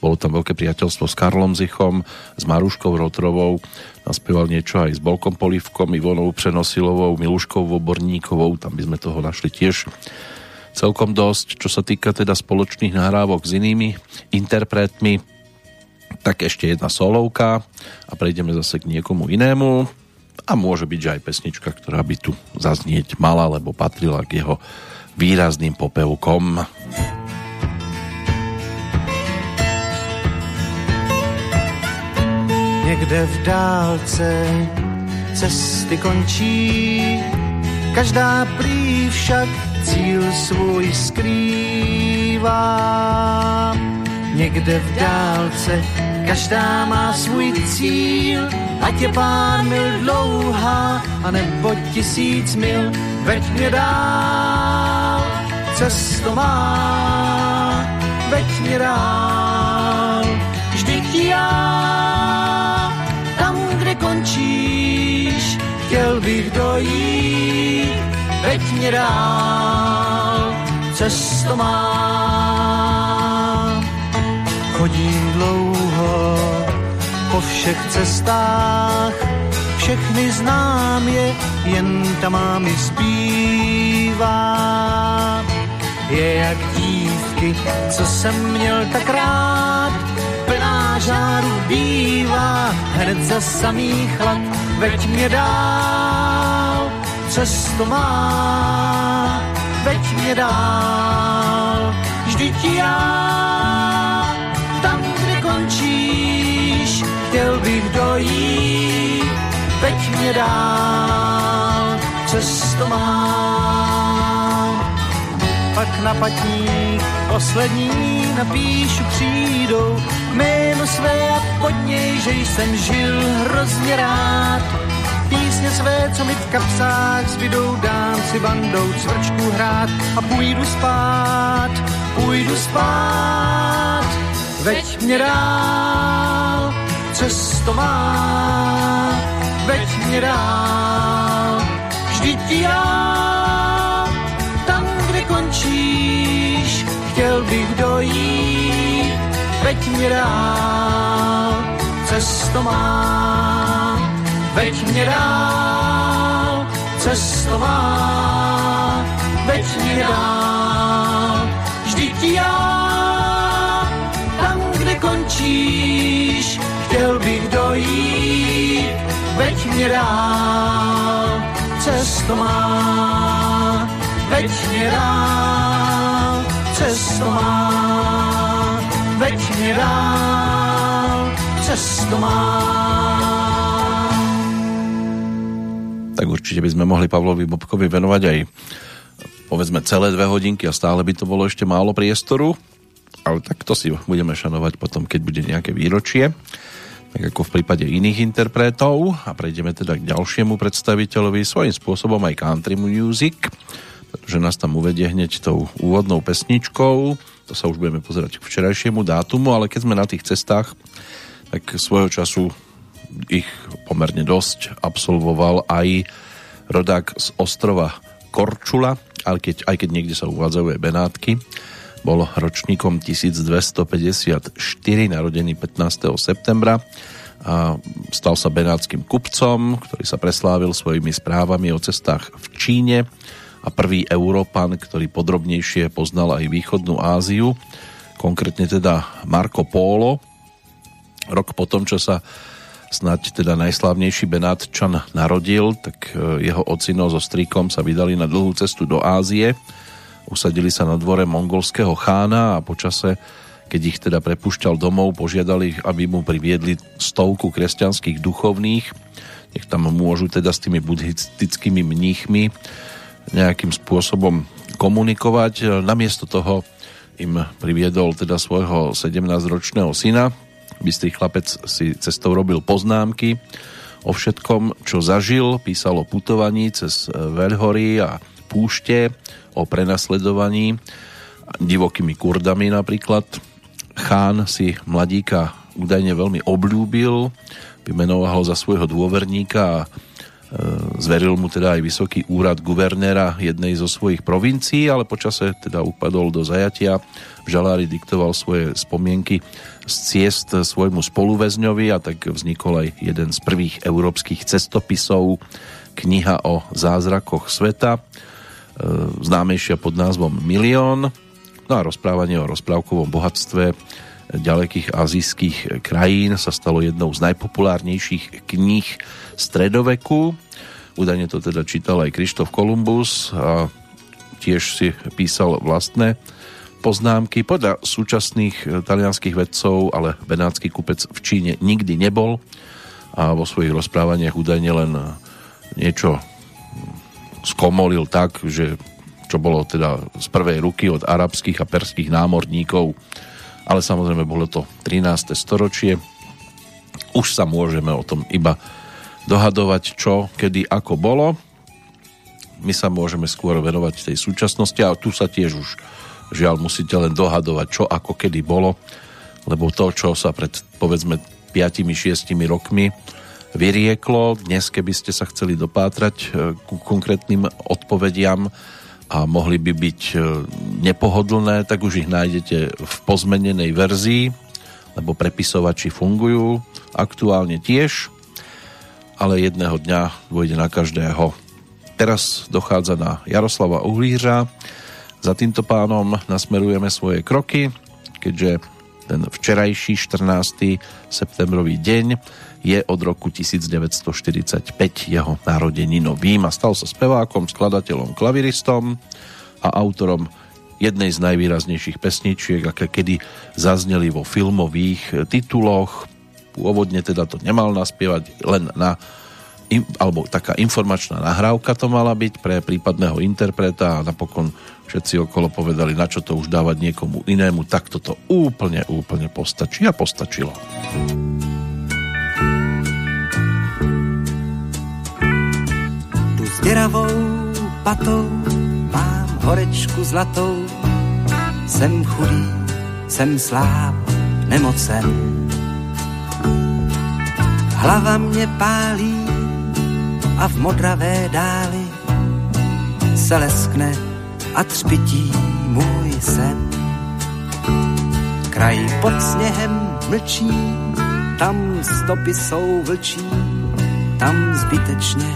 bolo tam veľké priateľstvo s Karlom Zichom, s Maruškou Rotrovou, naspieval niečo aj s Bolkom Polivkom, Ivonou Prenosilovou, Miluškou Voborníkovou, tam by sme toho našli tiež celkom dosť, čo sa týka teda spoločných nahrávok s inými interpretmi, tak ešte jedna solovka a prejdeme zase k niekomu inému. A môže byť, že aj pesnička, ktorá by tu zaznieť mala, lebo patrila k jeho výrazným popevkom. Někde v dálce cesty končí, každá prý však cíl svůj skrývá. Někde v dálce každá má svůj cíl, ať je pár mil dlouhá, anebo tisíc mil, veď mě dál, cesto má, veď mě dál, chtěl bych dojít, veď mě dál, cesto má. Chodím dlouho po všech cestách, všechny znám je, jen tam mám zbývá. Je jak dívky, co jsem měl tak rád, žáru bývá hned za samý chlad, veď mě dál, cesto má, veď mě dál, vždyť já, tam, kde končíš, chtěl bych dojít, veď mě dál, cesto má pak na patník poslední napíšu přijdou jméno své a pod něj, že jsem žil hrozně rád. Písně své, co mi v kapsách zbydou, dám si bandou cvrčku hrát a půjdu spát, půjdu spát. Veď mě dál, cesto má, veď mě dál, vždyť já chtěl bych dojít, veď mě dál, cesto má, veď mě dál, cesto má, veď mě dál, vždyť já, tam, kde končíš, chtěl bych dojít, veď mě dál, cesto má, veď mě dál, cesto má, veď mě dál, cesto má. Tak určite by sme mohli Pavlovi Bobkovi venovať aj povedzme celé dve hodinky a stále by to bolo ešte málo priestoru, ale tak to si budeme šanovať potom, keď bude nejaké výročie tak ako v prípade iných interpretov. A prejdeme teda k ďalšiemu predstaviteľovi, svojím spôsobom aj country music že nás tam uvedie hneď tou úvodnou pesničkou. To sa už budeme pozerať k včerajšiemu dátumu, ale keď sme na tých cestách, tak svojho času ich pomerne dosť absolvoval aj rodák z ostrova Korčula, ale keď, aj keď niekde sa uvádzajú aj Benátky. bol ročníkom 1254, narodený 15. septembra a stal sa benátským kupcom, ktorý sa preslávil svojimi správami o cestách v Číne a prvý Európan, ktorý podrobnejšie poznal aj východnú Áziu, konkrétne teda Marco Polo. Rok potom, čo sa snať teda najslávnejší Benátčan narodil, tak e, jeho ocino so stríkom sa vydali na dlhú cestu do Ázie. Usadili sa na dvore mongolského chána a počase keď ich teda prepušťal domov, požiadali aby mu priviedli stovku kresťanských duchovných, nech tam môžu teda s tými buddhistickými mníchmi nejakým spôsobom komunikovať. Namiesto toho im priviedol teda svojho 17-ročného syna. Bystrý chlapec si cestou robil poznámky o všetkom, čo zažil, písal o putovaní cez Veľhory a púšte, o prenasledovaní divokými kurdami napríklad Chán si mladíka údajne veľmi obľúbil, vymenoval ho za svojho dôverníka a e, zveril mu teda aj vysoký úrad guvernéra jednej zo svojich provincií, ale počase teda upadol do zajatia. V žalári diktoval svoje spomienky z ciest svojmu spoluväzňovi a tak vznikol aj jeden z prvých európskych cestopisov, kniha o zázrakoch sveta, e, známejšia pod názvom Milión No a rozprávanie o rozprávkovom bohatstve ďalekých azijských krajín sa stalo jednou z najpopulárnejších kníh stredoveku. Údajne to teda čítal aj Krištof Kolumbus a tiež si písal vlastné poznámky. Podľa súčasných talianských vedcov, ale benátsky kupec v Číne nikdy nebol a vo svojich rozprávaniach údajne len niečo skomolil tak, že čo bolo teda z prvej ruky od arabských a perských námorníkov, ale samozrejme bolo to 13. storočie. Už sa môžeme o tom iba dohadovať, čo, kedy, ako bolo. My sa môžeme skôr venovať tej súčasnosti a tu sa tiež už žiaľ musíte len dohadovať, čo, ako, kedy bolo, lebo to, čo sa pred povedzme 5-6 rokmi vyrieklo, dnes keby ste sa chceli dopátrať eh, ku konkrétnym odpovediam, a mohli by byť e, nepohodlné, tak už ich nájdete v pozmenenej verzii, lebo prepisovači fungujú aktuálne tiež, ale jedného dňa dôjde na každého. Teraz dochádza na Jaroslava Uhlířa. Za týmto pánom nasmerujeme svoje kroky, keďže ten včerajší 14. septembrový deň je od roku 1945 jeho narodeninovým a stal sa spevákom, skladateľom, klaviristom a autorom jednej z najvýraznejších pesničiek, aké kedy zazneli vo filmových tituloch. Pôvodne teda to nemal naspievať len na alebo taká informačná nahrávka to mala byť pre prípadného interpreta a napokon všetci okolo povedali, na čo to už dávať niekomu inému, tak toto úplne, úplne postačí a postačilo. děravou patou mám horečku zlatou. Jsem chudý, jsem sláb, nemocen. Hlava mě pálí a v modravé dáli se leskne a třpití můj sen. Kraj pod sněhem mlčí, tam stopy jsou vlčí, tam zbytečně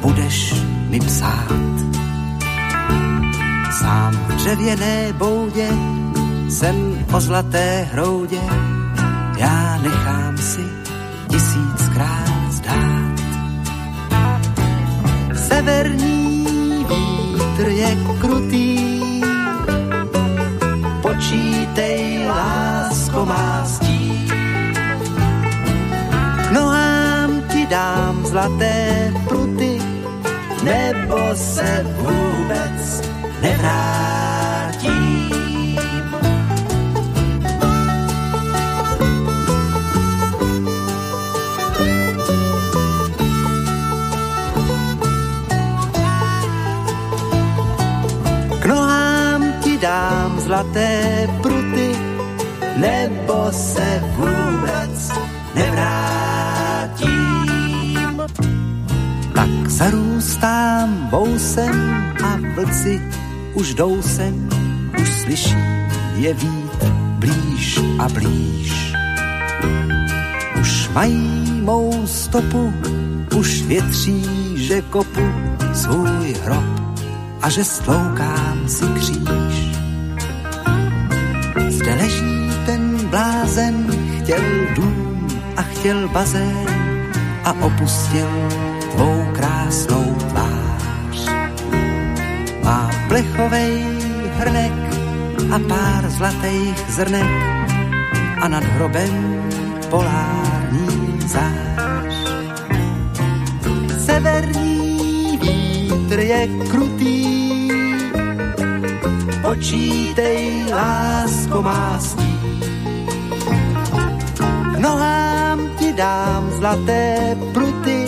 budeš mi psát. Sám v dřevěné boudě jsem o zlaté hroudě, já nechám si tisíckrát zdát. Severní vítr je krutý, počítej, lásko má stí. K nohám ti dám zlaté pruty, nebo se vůbec nevrátí. Zlaté pruty, nebo se vůbec nevrátí tak zarůstám vousem a vlci už jdou sem, už slyším je vít blíž a blíž. Už mají mou stopu, už větří, že kopu svůj hrob a že stloukám si kříž. Blázen, chtěl dům a chtěl bazén a opustil tvou krásnou tvář. Má plechovej hrnek a pár zlatých zrnek a nad hrobem polární zář. Severní vítr je krutý, počítej lásko má K nohám ti dám zlaté pruty,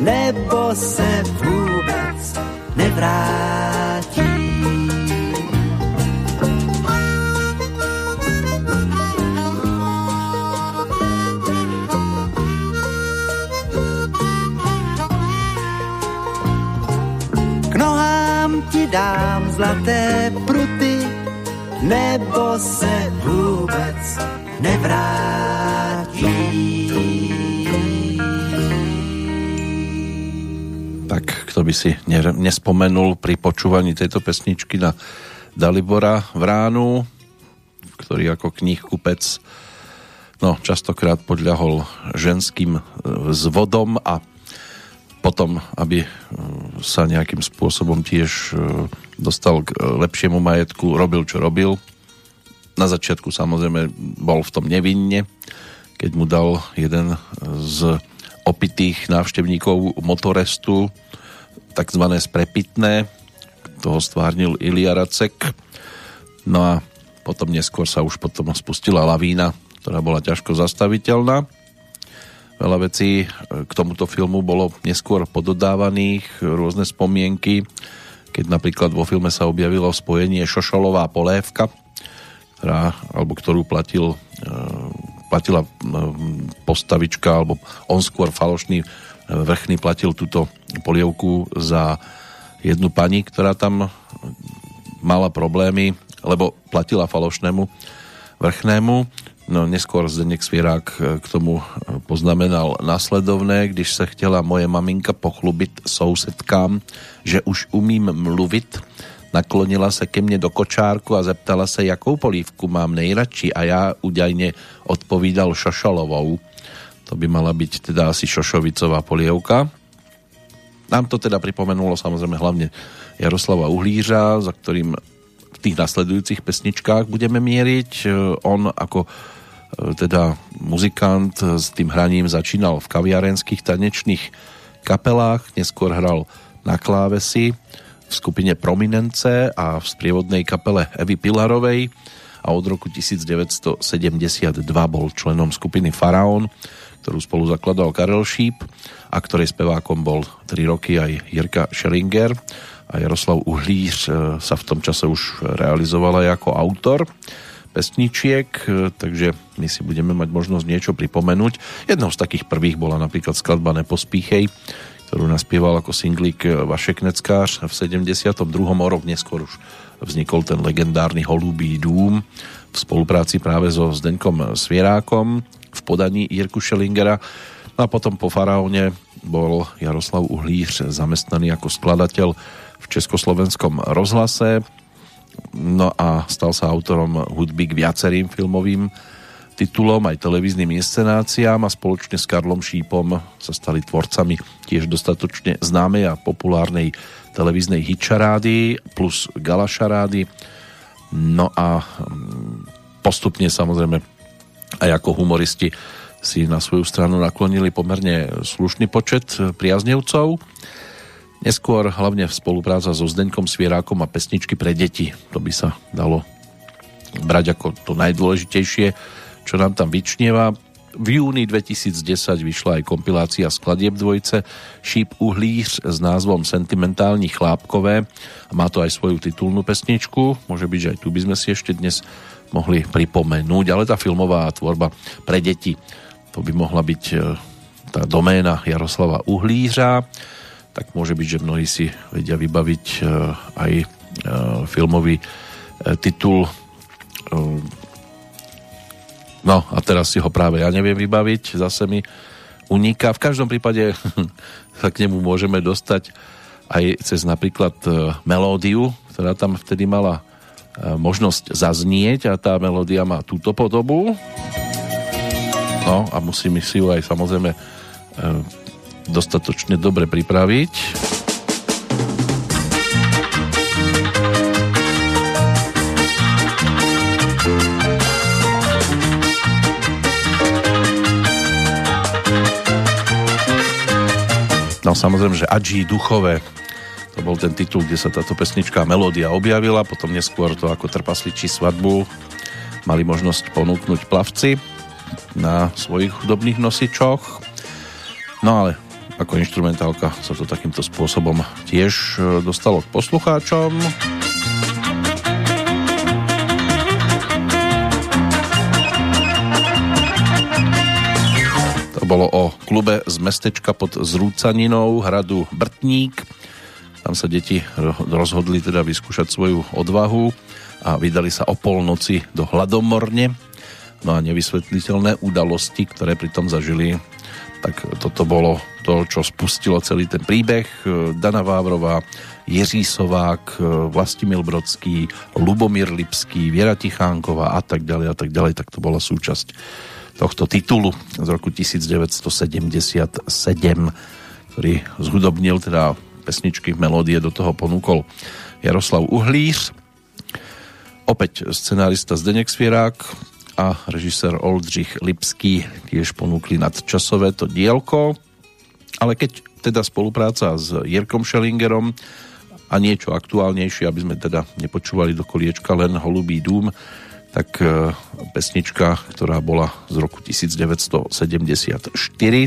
nebo se vůbec nevrátí. Si nespomenul pri počúvaní tejto pesničky na Dalibora Vránu, ktorý ako knihkupec no, častokrát podľahol ženským e, zvodom a potom, aby e, sa nejakým spôsobom tiež e, dostal k lepšiemu majetku, robil, čo robil. Na začiatku samozrejme bol v tom nevinne, keď mu dal jeden z opitých návštevníkov motorestu takzvané sprepitné. Toho stvárnil Ilia Racek. No a potom neskôr sa už potom spustila lavína, ktorá bola ťažko zastaviteľná. Veľa vecí k tomuto filmu bolo neskôr pododávaných, rôzne spomienky, keď napríklad vo filme sa objavilo spojenie Šošolová polévka, ktorá, alebo ktorú platil, e, platila e, postavička, alebo on skôr falošný vrchný platil túto polievku za jednu pani, ktorá tam mala problémy, lebo platila falošnému vrchnému. No neskôr Zdeněk Svierák k tomu poznamenal následovné, když se chtěla moje maminka pochlubit sousedkám, že už umím mluvit, naklonila se ke mně do kočárku a zeptala se, jakou polívku mám nejradši a já údajně odpovídal šošolovou. To by mala byť teda asi šošovicová polievka. Nám to teda pripomenulo samozrejme hlavne Jaroslava Uhlířa, za ktorým v tých nasledujúcich pesničkách budeme mieriť. On ako e, teda muzikant s tým hraním začínal v kaviarenských tanečných kapelách, neskôr hral na klávesi v skupine Prominence a v sprievodnej kapele Evy Pilarovej a od roku 1972 bol členom skupiny Faraón, ktorú spolu zakladal Karel Šíp a ktorej spevákom bol 3 roky aj Jirka Schellinger a Jaroslav Uhlíř e, sa v tom čase už realizoval aj ako autor pesničiek, e, takže my si budeme mať možnosť niečo pripomenúť. Jednou z takých prvých bola napríklad skladba Nepospíchej, ktorú naspieval ako singlík Vašek Neckář v 72. o rok neskôr už vznikol ten legendárny Holubý dům v spolupráci práve so Zdeňkom Svierákom v podaní Jirku Schellingera. No a potom po Faraóne bol Jaroslav Uhlíř zamestnaný ako skladateľ v Československom rozhlase no a stal sa autorom hudby k viacerým filmovým titulom aj televíznym inscenáciám a spoločne s Karlom Šípom sa stali tvorcami tiež dostatočne známej a populárnej televíznej hitšarády plus galašarády. No a postupne samozrejme aj ako humoristi si na svoju stranu naklonili pomerne slušný počet priaznevcov. Neskôr hlavne v spolupráca so Zdeňkom Svierákom a pesničky pre deti. To by sa dalo brať ako to najdôležitejšie, čo nám tam vyčnieva. V júni 2010 vyšla aj kompilácia skladieb dvojce Šíp uhlíř s názvom Sentimentální chlápkové. Má to aj svoju titulnú pesničku. Môže byť, že aj tu by sme si ešte dnes mohli pripomenúť, ale tá filmová tvorba pre deti, to by mohla byť e, tá doména Jaroslava Uhlířa, tak môže byť, že mnohí si vedia vybaviť e, aj e, filmový titul No a teraz si ho práve ja neviem vybaviť, zase mi uniká. V každom prípade [laughs] sa k nemu môžeme dostať aj cez napríklad melódiu, ktorá tam vtedy mala možnosť zaznieť a tá melódia má túto podobu. No a musíme si ju aj samozrejme e, dostatočne dobre pripraviť. No samozrejme, že Adži Duchové bol ten titul, kde sa táto pesnička melódia objavila, potom neskôr to ako trpasličí svadbu mali možnosť ponúknuť plavci na svojich hudobných nosičoch. No ale ako instrumentálka sa to takýmto spôsobom tiež e, dostalo k poslucháčom. bolo o klube z mestečka pod Zrúcaninou hradu Brtník. Tam sa deti rozhodli teda vyskúšať svoju odvahu a vydali sa o polnoci do Hladomorne. No a nevysvetliteľné udalosti, ktoré pri tom zažili, tak toto bolo to, čo spustilo celý ten príbeh. Dana Vávrová, Jiří Sovák, Vlastimil Brodský, Lubomír Lipský, Viera Tichánková a tak ďalej a tak ďalej, tak to bola súčasť tohto titulu z roku 1977, ktorý zhudobnil teda pesničky, melódie do toho ponúkol Jaroslav Uhlíř. Opäť scenárista Zdenek Svierák a režisér Oldřich Lipský tiež ponúkli nadčasové to dielko, ale keď teda spolupráca s Jirkom Schellingerom a niečo aktuálnejšie, aby sme teda nepočúvali do koliečka len Holubý dům, tak e, pesnička, ktorá bola z roku 1974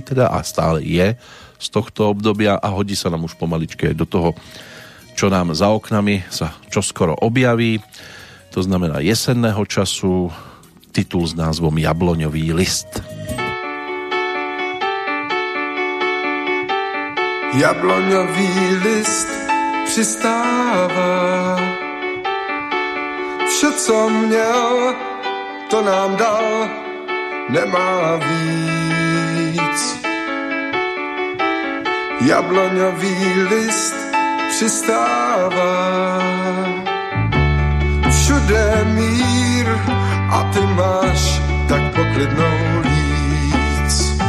teda a stále je z tohto obdobia a hodí sa nám už pomaličke do toho, čo nám za oknami sa čoskoro objaví. To znamená jesenného času, titul s názvom Jabloňový list. Jabloňový list přistává Vše, co měl, to nám dal, nemá víc. Jabloňový list přistává, všude mír a ty máš tak poklidnou líc.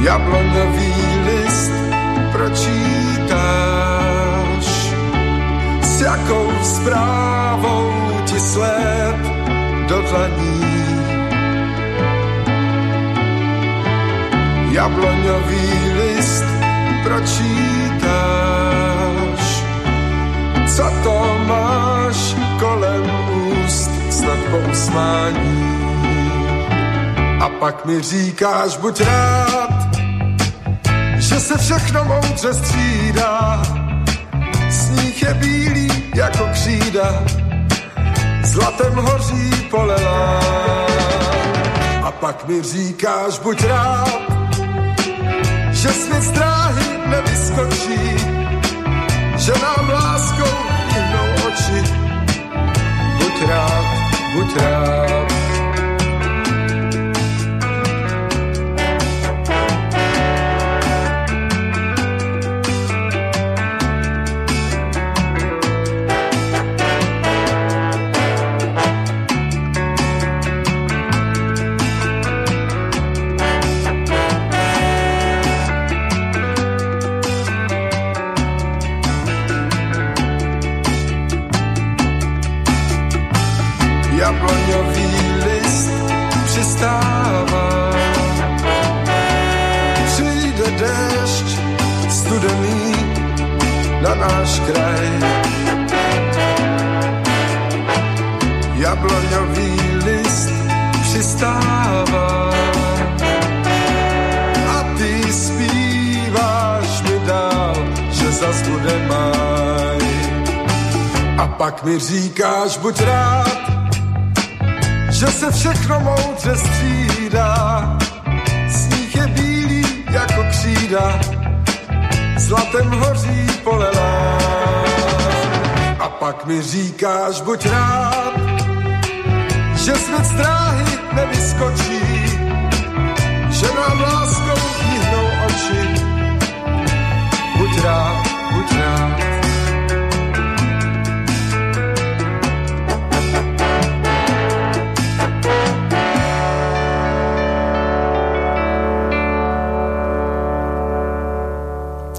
Jabloňový list pročítáš, jakou zprávou ti sled do dlaní. Jabloňový list pročítáš, co to máš kolem úst, snad po usmání. A pak mi říkáš, buď rád, že se všechno moudře střídá, sníh je bílý jako křída, zlatem hoří polela. A pak mi říkáš, buď rád, že svět z dráhy nevyskočí, mi říkáš, buď rád, že svět z dráhy nevyskočí, že nám láskou hýhnou oči. Buď rád, buď rád.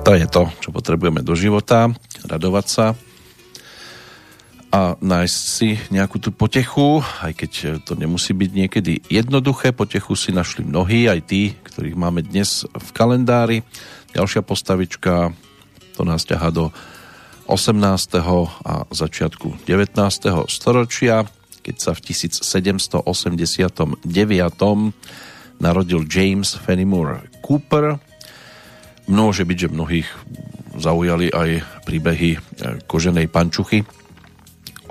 To je to, čo potrebujeme do života, radovať sa nájsť si nejakú tú potechu, aj keď to nemusí byť niekedy jednoduché. Potechu si našli mnohí, aj tí, ktorých máme dnes v kalendári. Ďalšia postavička, to nás ťaha do 18. a začiatku 19. storočia, keď sa v 1789 narodil James Fenimore Cooper, Môže byť, že mnohých zaujali aj príbehy e, koženej pančuchy,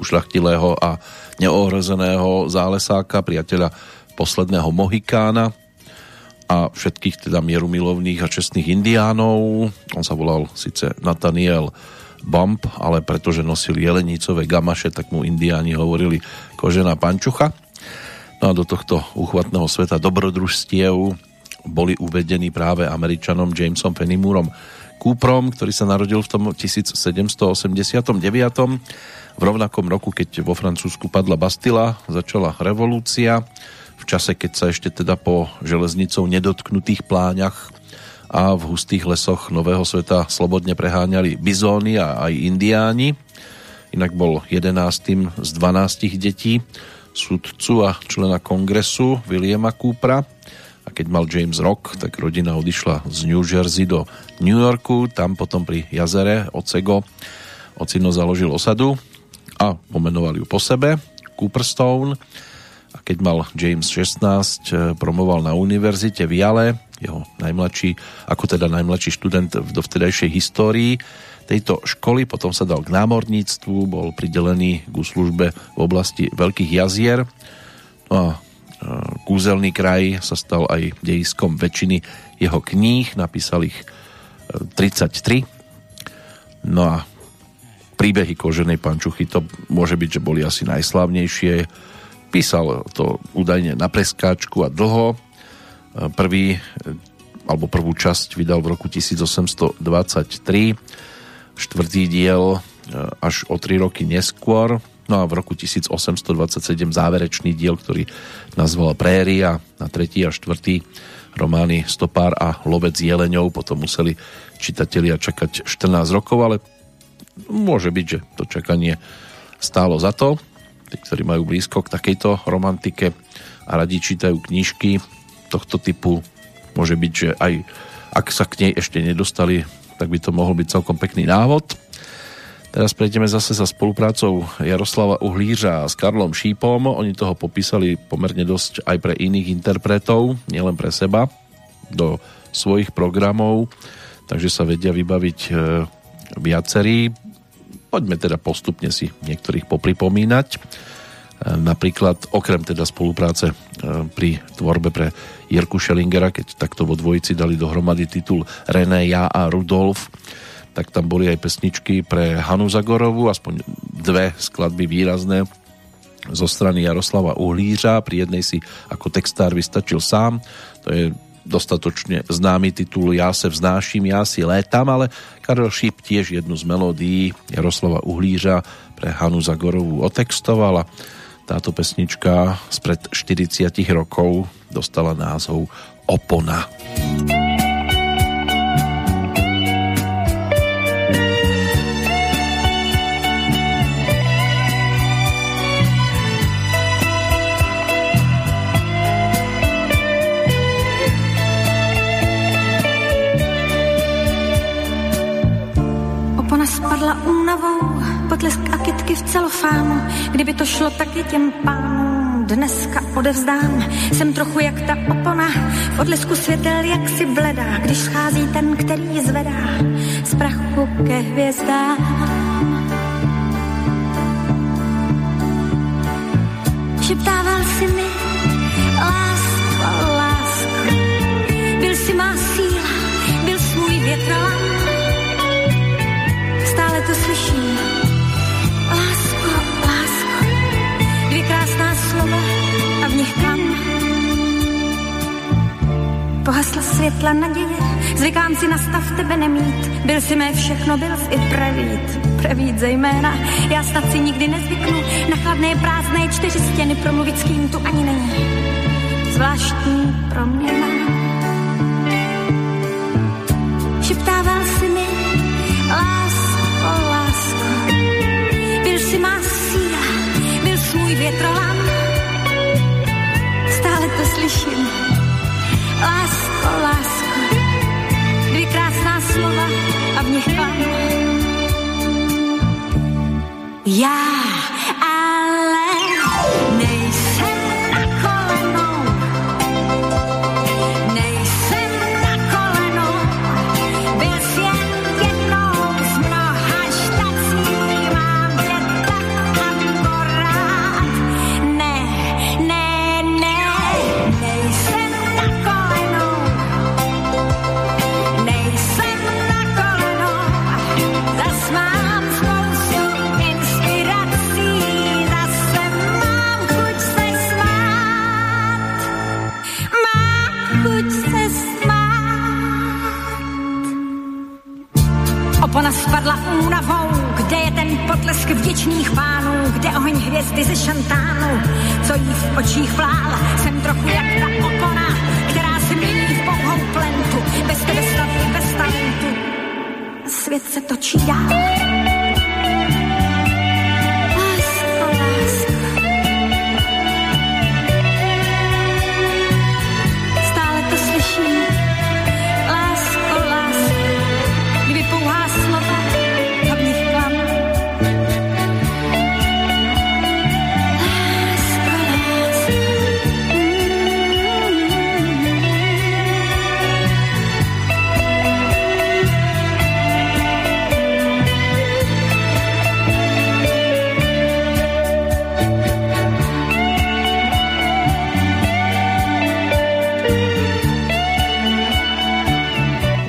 ušlachtilého a neohrozeného zálesáka, priateľa posledného Mohikána a všetkých teda mierumilovných a čestných indiánov. On sa volal síce Nathaniel Bump, ale pretože nosil jelenicové gamaše, tak mu indiáni hovorili kožená pančucha. No a do tohto uchvatného sveta dobrodružstiev boli uvedení práve Američanom Jamesom Fenimúrom Cooprom, ktorý sa narodil v tom 1789. V rovnakom roku, keď vo Francúzsku padla Bastila, začala revolúcia. V čase, keď sa ešte teda po železnicou nedotknutých pláňach a v hustých lesoch Nového sveta slobodne preháňali bizóny a aj indiáni. Inak bol 11. z 12 detí sudcu a člena kongresu Williama Coopera a keď mal James rok, tak rodina odišla z New Jersey do New Yorku, tam potom pri jazere Ocego ocino založil osadu a pomenoval ju po sebe, Cooperstone. A keď mal James 16, promoval na univerzite v Jale, jeho najmladší, ako teda najmladší študent v dovtedajšej histórii tejto školy, potom sa dal k námorníctvu, bol pridelený k službe v oblasti Veľkých jazier. No a Kúzelný kraj sa stal aj dejiskom väčšiny jeho kníh, napísal ich 33. E, no a príbehy koženej pančuchy, to môže byť, že boli asi najslavnejšie. Písal to údajne na preskáčku a dlho. E, prvý, e, alebo prvú časť vydal v roku 1823, štvrtý diel až o tri roky neskôr, No a v roku 1827 záverečný diel, ktorý nazval Préria na tretí a štvrtý romány Stopár a Lovec jeleňov potom museli čitatelia čakať 14 rokov, ale môže byť, že to čakanie stálo za to. Tí, ktorí majú blízko k takejto romantike a radi čítajú knižky tohto typu, môže byť, že aj ak sa k nej ešte nedostali, tak by to mohol byť celkom pekný návod. Teraz prejdeme zase za spoluprácou Jaroslava Uhlířa s Karlom Šípom. Oni toho popísali pomerne dosť aj pre iných interpretov, nielen pre seba, do svojich programov, takže sa vedia vybaviť e, viacerí. Poďme teda postupne si niektorých popripomínať. E, napríklad okrem teda spolupráce e, pri tvorbe pre Jirku Schellingera, keď takto vo dvojici dali dohromady titul René, ja a Rudolf, tak tam boli aj pesničky pre Hanu Zagorovu, aspoň dve skladby výrazné zo strany Jaroslava Uhlířa. Pri jednej si ako textár vystačil sám. To je dostatočne známy titul Ja se vznáším, ja si létam, ale Karel Šíp tiež jednu z melódií Jaroslava Uhlířa pre Hanu Zagorovú otextoval a táto pesnička spred 40 rokov dostala názov Opona. Opona. Spadla únavou, potlesk a kytky v celofánu. Kdyby to šlo taky těm pánům, dneska odevzdám. Jsem trochu jak ta opona, v odlesku světel jak si bledá, když schází ten, který zvedá z prachu ke hvězdám. Šeptával si mi, lásko, lásko, byl si má síla, byl svůj větrolám, to slyším. Lásko, lásko, dvě krásná slova a v nich kam? Pohasla světla naděje, zvykám si na stav tebe nemít. Byl si mé všechno, byl si i prevít, prevít zejména. Já snad si nikdy nezvyknu na chladné prázdné čtyři stěny promluvit s kým tu ani není. Zvláštní proměna. Šeptával si mi, větrolam. Stále to slyším. Lásko, lásko. Dvě krásná slova a v nich klam. Já ale Opona spadla únavou, kde je ten potlesk vděčných pánů, kde oheň hvězdy ze šantánu, co jí v očích vlál. Jsem trochu jak ta opona, která se mění v pouhou plentu, bez tebe i bez talentu. Svět se točí dál.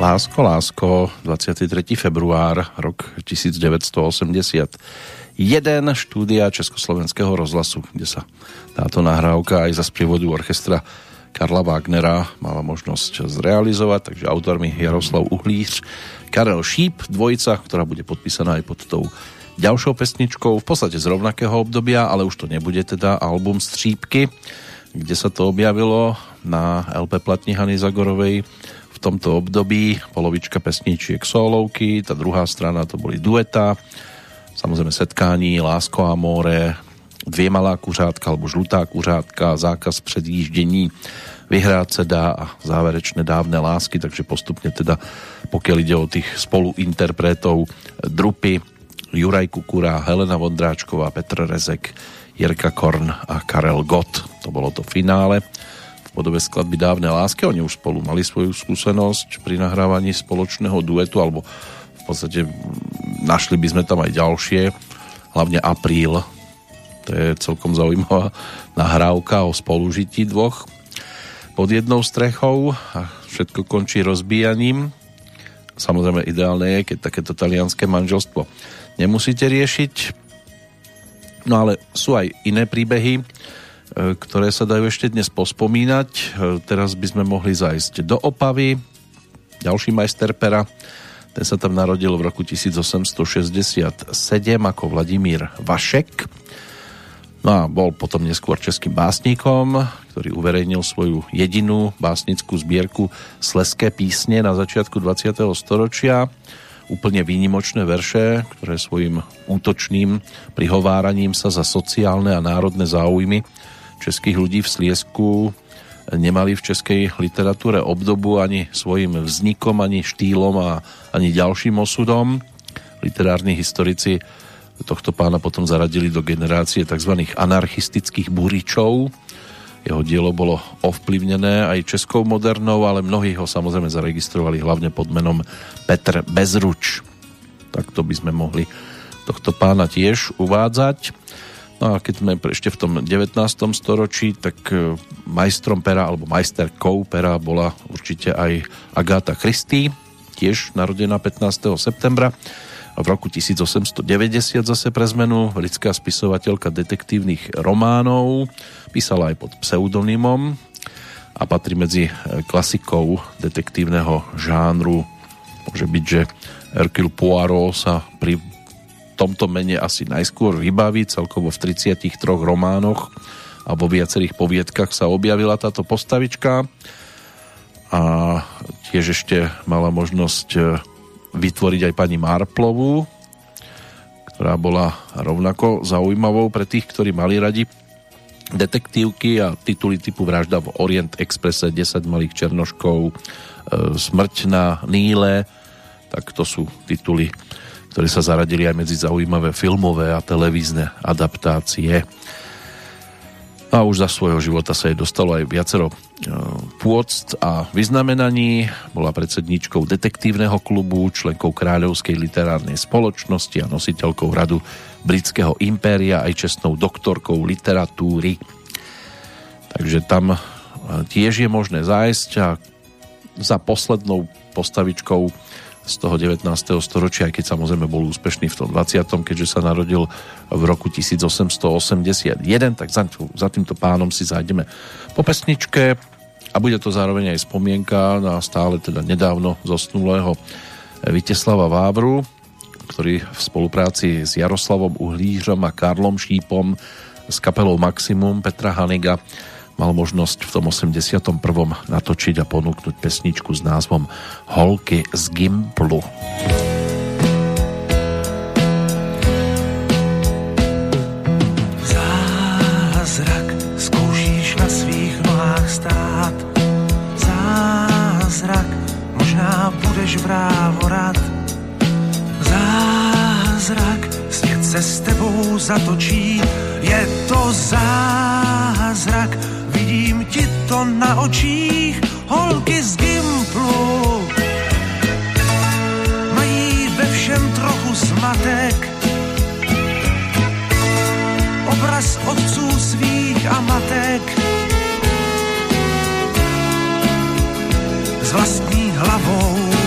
Lásko, lásko, 23. február, rok 1981, štúdia Československého rozhlasu, kde sa táto nahrávka aj za sprievodu orchestra Karla Wagnera mala možnosť zrealizovať, takže autormi Jaroslav Uhlíř, Karel Šíp, dvojica, ktorá bude podpísaná aj pod tou ďalšou pesničkou, v podstate z rovnakého obdobia, ale už to nebude teda album Střípky, kde sa to objavilo na LP platni Hany Zagorovej tomto období. Polovička pesničiek solovky, tá druhá strana to boli dueta, samozrejme setkání, Lásko a more, dvě malá kuřátka alebo žlutá kuřátka, zákaz předjíždění, vyhrát se dá a záverečné dávne lásky, takže postupne teda, pokiaľ ide o tých spoluinterpretov Drupy, Juraj Kukura, Helena Vondráčková, Petr Rezek, Jirka Korn a Karel Gott. To bolo to finále podobe skladby Dávne lásky. Oni už spolu mali svoju skúsenosť pri nahrávaní spoločného duetu, alebo v podstate našli by sme tam aj ďalšie, hlavne Apríl. To je celkom zaujímavá nahrávka o spolužití dvoch pod jednou strechou a všetko končí rozbíjaním. Samozrejme ideálne je, keď takéto talianské manželstvo nemusíte riešiť. No ale sú aj iné príbehy, ktoré sa dajú ešte dnes pospomínať. E, Teraz by sme mohli zajsť do Opavy. Ďalší majster pera, ten sa tam narodil v roku 1867 ako Vladimír Vašek. No a bol potom neskôr českým básnikom, ktorý uverejnil svoju jedinú básnickú zbierku Sleské písne na začiatku 20. storočia. Úplne výnimočné verše, ktoré svojim útočným prihováraním sa za sociálne a národné záujmy českých ľudí v Sliesku nemali v českej literatúre obdobu ani svojim vznikom, ani štýlom a ani ďalším osudom. Literárni historici tohto pána potom zaradili do generácie tzv. anarchistických buričov. Jeho dielo bolo ovplyvnené aj českou modernou, ale mnohí ho samozrejme zaregistrovali hlavne pod menom Petr Bezruč. Takto by sme mohli tohto pána tiež uvádzať. No a keď sme ešte v tom 19. storočí, tak e, majstrom pera alebo majsterkou pera bola určite aj Agáta Christie, tiež narodená 15. septembra v roku 1890 zase pre zmenu britská spisovateľka detektívnych románov písala aj pod pseudonymom a patrí medzi klasikou detektívneho žánru. Môže byť, že Hercule Poirot sa pri tomto mene asi najskôr vybaví, celkovo v 33 románoch a vo viacerých poviedkach sa objavila táto postavička. A tiež ešte mala možnosť e, vytvoriť aj pani Marplovú, ktorá bola rovnako zaujímavou pre tých, ktorí mali radi detektívky a tituly typu Vražda v Orient Expresse, 10 malých černoškov, e, Smrť na Níle, tak to sú tituly, ktoré sa zaradili aj medzi zaujímavé filmové a televízne adaptácie a už za svojho života sa jej dostalo aj viacero e, pôct a vyznamenaní. Bola predsedníčkou detektívneho klubu, členkou Kráľovskej literárnej spoločnosti a nositeľkou radu britského impéria aj čestnou doktorkou literatúry. Takže tam e, tiež je možné zájsť a za poslednou postavičkou z toho 19. storočia, aj keď samozrejme bol úspešný v tom 20. keďže sa narodil v roku 1881, tak za, za týmto pánom si zájdeme po pesničke a bude to zároveň aj spomienka na stále teda nedávno zosnulého Viteslava Vávru, ktorý v spolupráci s Jaroslavom Uhlířom a Karlom Šípom s kapelou Maximum Petra Haniga mal možnosť v tom 81. natočiť a ponúknuť pesničku s názvom Holky z Gimplu. Zázrak skúšíš na svých nohách stát Zázrak možná budeš vrávorad Zázrak svět se s tebou zatočí Je to zázrak vidím ti to na očích, holky z Gimplu. Mají ve všem trochu smatek, obraz otců svých a matek. S vlastní hlavou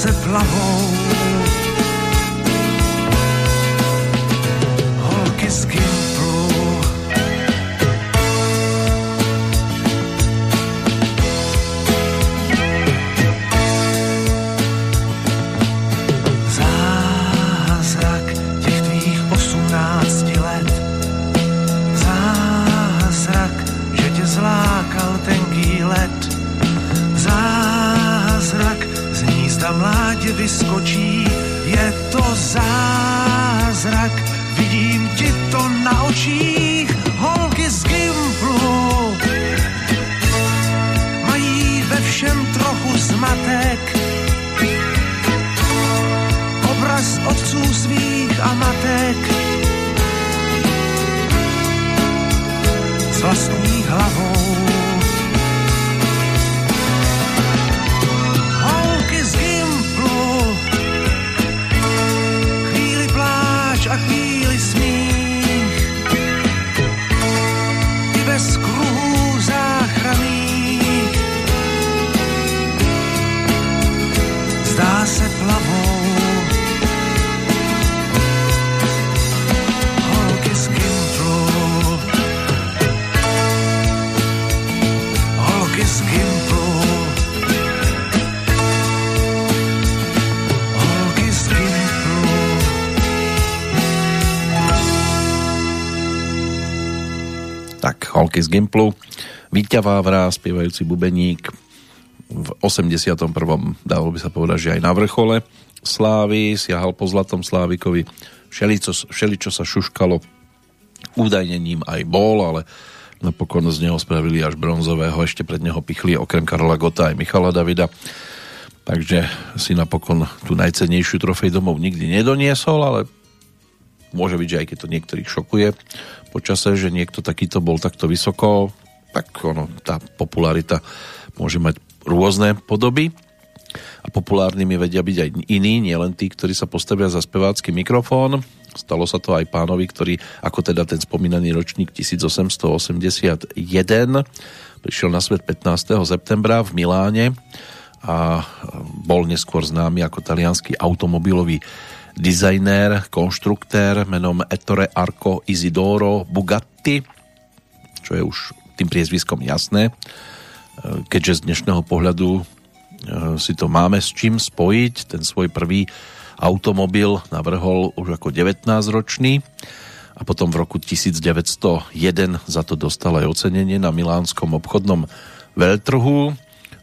se plavou. Holky z vyskočí, je to zázrak, vidím ti to na očích, holky z Gimplu. Mají ve všem trochu zmatek, obraz otců svých a matek. S vlastní hlavou Holky z Gimplu, Víťa Vávra, spievajúci bubeník. V 81. dalo by sa povedať, že aj na vrchole. Slávy, siahal po Zlatom Slávikovi, všeličo, všeličo sa šuškalo, údajne ním aj bol, ale napokon z neho spravili až bronzového, ešte pred neho pichli okrem Karola Gota aj Michala Davida, takže si napokon tú najcennejšiu trofej domov nikdy nedoniesol, ale môže byť, že aj keď to niektorých šokuje, počase, že niekto takýto bol takto vysoko, tak ono, tá popularita môže mať rôzne podoby. a populárnymi vedia byť aj iní, nielen tí, ktorí sa postavia za spevácky mikrofón. Stalo sa to aj pánovi, ktorý, ako teda ten spomínaný ročník 1881, prišiel na svet 15. septembra v Miláne a bol neskôr známy ako talianský automobilový dizajnér, konštruktér menom Ettore Arco Isidoro Bugatti, čo je už tým priezviskom jasné, keďže z dnešného pohľadu e, si to máme s čím spojiť. Ten svoj prvý automobil navrhol už ako 19-ročný a potom v roku 1901 za to dostal aj ocenenie na milánskom obchodnom veľtrhu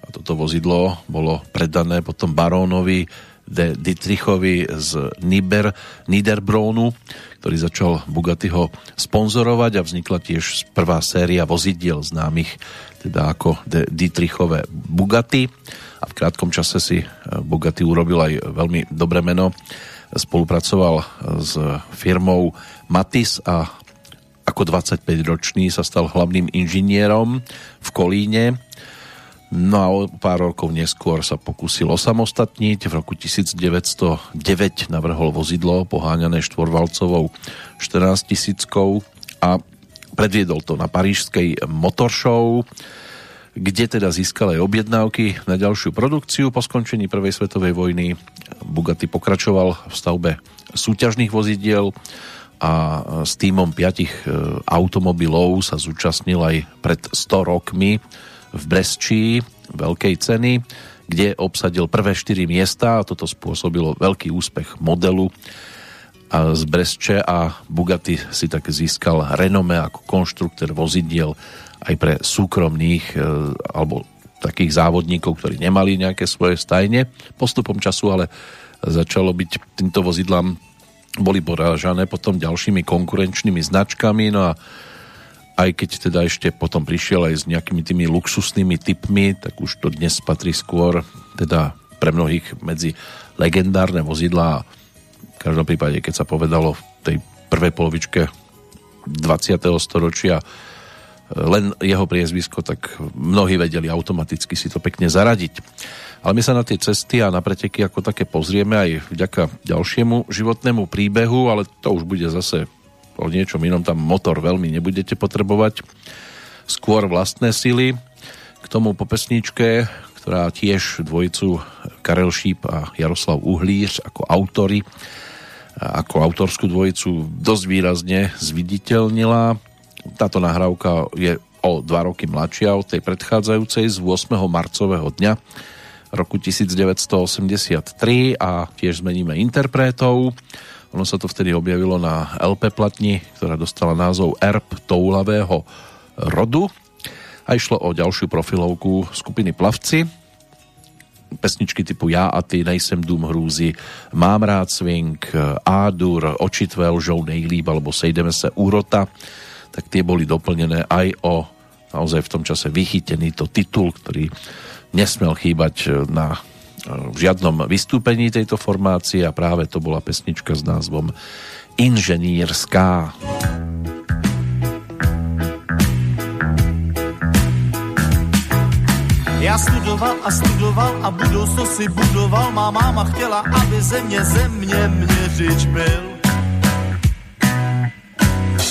a toto vozidlo bolo predané potom barónovi de Dietrichovi z Niber, Niederbronu, ktorý začal Bugattiho sponzorovať a vznikla tiež prvá séria vozidiel známych teda ako de Dietrichové Bugatti a v krátkom čase si eh, Bugatti urobil aj veľmi dobré meno. Spolupracoval s firmou Matis a ako 25-ročný sa stal hlavným inžinierom v Kolíne No a o pár rokov neskôr sa pokúsil osamostatniť. V roku 1909 navrhol vozidlo poháňané štvorvalcovou 14 tisíckou a predviedol to na parížskej Motor Show, kde teda získal aj objednávky na ďalšiu produkciu. Po skončení Prvej svetovej vojny Bugatti pokračoval v stavbe súťažných vozidiel a s týmom piatich e, automobilov sa zúčastnil aj pred 100 rokmi v Bresčí veľkej ceny, kde obsadil prvé 4 miesta a toto spôsobilo veľký úspech modelu a z Bresče a Bugatti si tak získal renome ako konštruktor vozidiel aj pre súkromných e, alebo takých závodníkov, ktorí nemali nejaké svoje stajne. Postupom času ale začalo byť týmto vozidlám boli porážané potom ďalšími konkurenčnými značkami, no a aj keď teda ešte potom prišiel aj s nejakými tými luxusnými typmi, tak už to dnes patrí skôr teda pre mnohých medzi legendárne vozidlá. V každom prípade, keď sa povedalo v tej prvej polovičke 20. storočia len jeho priezvisko, tak mnohí vedeli automaticky si to pekne zaradiť. Ale my sa na tie cesty a na preteky ako také pozrieme aj vďaka ďalšiemu životnému príbehu, ale to už bude zase o niečom inom tam motor veľmi nebudete potrebovať. Skôr vlastné sily. K tomu po pesničke, ktorá tiež dvojicu Karel Šíp a Jaroslav Uhlíř ako autory, ako autorskú dvojicu dosť výrazne zviditeľnila. Táto nahrávka je o dva roky mladšia od tej predchádzajúcej z 8. marcového dňa roku 1983 a tiež zmeníme interpretov. Ono sa to vtedy objavilo na LP platni, ktorá dostala názov Erb toulavého rodu a išlo o ďalšiu profilovku skupiny Plavci. Pesničky typu Já a ty, Nejsem dům hrůzy, Mám rád swing, Ádur, Oči tvé lžou nejlíb alebo Sejdeme se úrota, tak tie boli doplnené aj o naozaj v tom čase vychytený to titul, ktorý nesmel chýbať na v žiadnom vystúpení tejto formácie a práve to bola pesnička s názvom Inženýrská. Já studoval a studoval a budoucnost si budoval. Má máma chtěla, aby země země měřič byl.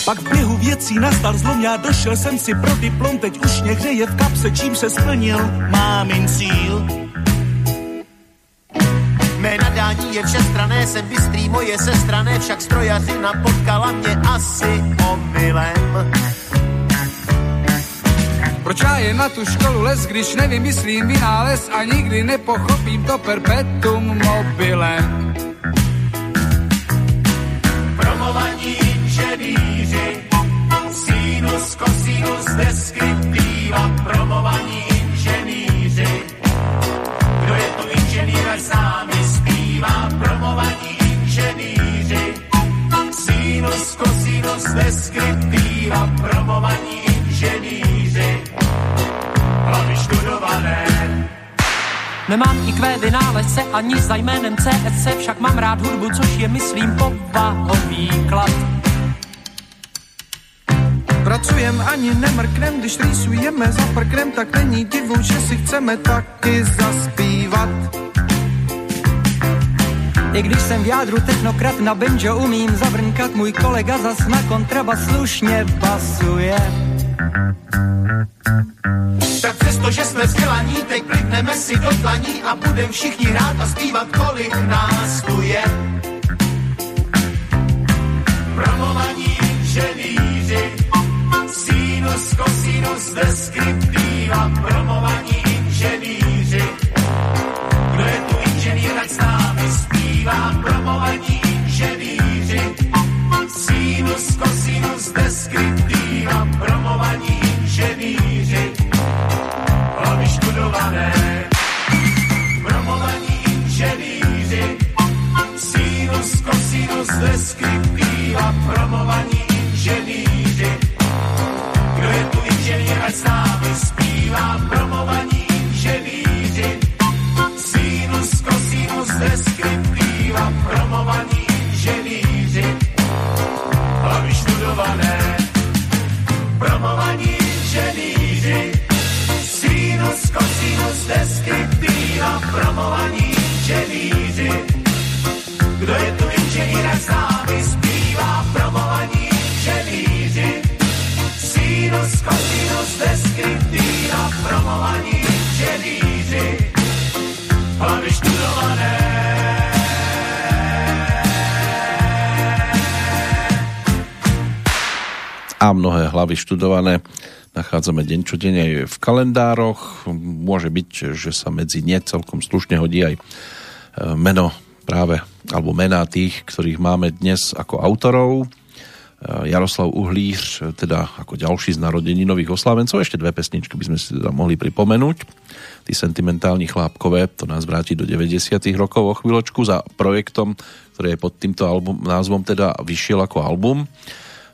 Pak v běhu věcí nastal zlom, já došel jsem si pro diplom, teď už někde je v kapse, čím se splnil mámin cíl. Mé nadání je všestrané, jsem bystrý, moje sestrané, však strojařina potkala mě asi omylem. Proč já je na tu školu les, když nevymyslím vynález a nikdy nepochopím to perpetuum mobilem? Promovaní inženýři, sinus, kosinus, deskriptiva, promovaní inženýři. Kdo je tu inženýr, sám zpívá promovaní inženýři. Sinus, cosinus, deskriptiva, promovaní inženýři. Hlavy študované. Nemám IQ vynálezce ani za jménem CSC, však mám rád hudbu, což je, myslím, povahový klad. Pracujem ani nemrknem, když rýsujeme za prknem, tak není divu, že si chceme taky zaspívat. I když jsem v jádru technokrat na banjo umím zavrnkat, můj kolega zas na kontrabas slušně basuje. Tak přesto, že jsme vzdělaní, teď klikneme si do dlaní a budem všichni hrát a zpívat, kolik nás tu je. Promovaní inženýři, sinus, kosinus, deskriptiva, promovaní inženýři. Zpívá, promovaní inženýři, sinus, kosinus, deskriptiva, promovaní inženýři, hlavy študované, promovaní inženýři, sinus, kosinus, deskriptiva, promovaní inženýři. Kdo je tu inženýr, ať s námi zpívá, promovaní kosinus, deskriptiva, promovaní inženýři. Kdo je tu ať s námi zpívá, promovaní inženýři, sinus, kosinus, deskriptiva, promovaní inženýři, hlavy študované. a mnohé hlavy študované nachádzame deň čo deň aj v kalendároch. Môže byť, že sa medzi ne celkom slušne hodí aj e, meno práve, alebo mená tých, ktorých máme dnes ako autorov. E, Jaroslav Uhlíř, teda ako ďalší z narodeninových oslávencov. Ešte dve pesničky by sme si teda mohli pripomenúť. Tí sentimentálni chlápkové, to nás vráti do 90 rokov o chvíľočku za projektom, ktorý je pod týmto album, názvom teda vyšiel ako album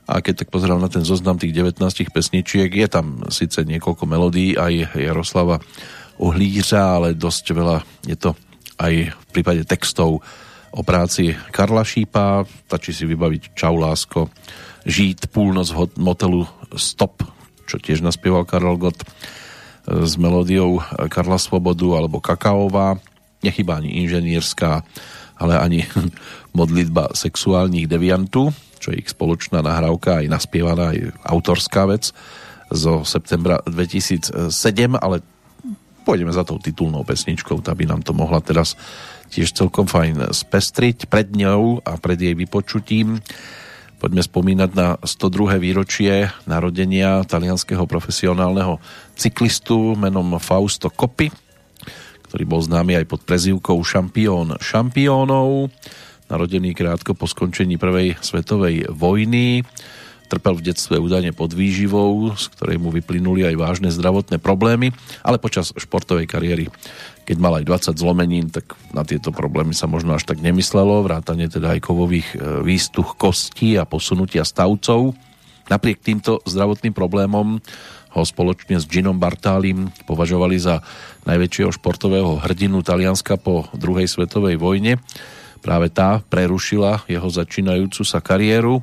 a keď tak pozerám na ten zoznam tých 19 pesničiek, je tam síce niekoľko melódií aj Jaroslava Uhlířa, ale dosť veľa je to aj v prípade textov o práci Karla Šípa, stačí si vybaviť Čau lásko, Žít, púlnoc v motelu Stop, čo tiež naspieval Karel Gott s melódiou Karla Svobodu alebo Kakaová, nechybá ani inženýrská, ale ani [laughs] modlitba sexuálnych deviantu, čo je ich spoločná nahrávka, aj naspievaná, aj autorská vec zo septembra 2007, ale pôjdeme za tou titulnou pesničkou, tá by nám to mohla teraz tiež celkom fajn spestriť pred ňou a pred jej vypočutím. Poďme spomínať na 102. výročie narodenia talianského profesionálneho cyklistu menom Fausto Coppi, ktorý bol známy aj pod prezývkou šampión šampiónov narodený krátko po skončení prvej svetovej vojny. Trpel v detstve údajne pod výživou, z ktorej mu vyplynuli aj vážne zdravotné problémy, ale počas športovej kariéry, keď mal aj 20 zlomenín, tak na tieto problémy sa možno až tak nemyslelo, vrátane teda aj kovových e, výstuch kostí a posunutia stavcov. Napriek týmto zdravotným problémom ho spoločne s Ginom Bartálim považovali za najväčšieho športového hrdinu Talianska po druhej svetovej vojne Práve tá prerušila jeho začínajúcu sa kariéru.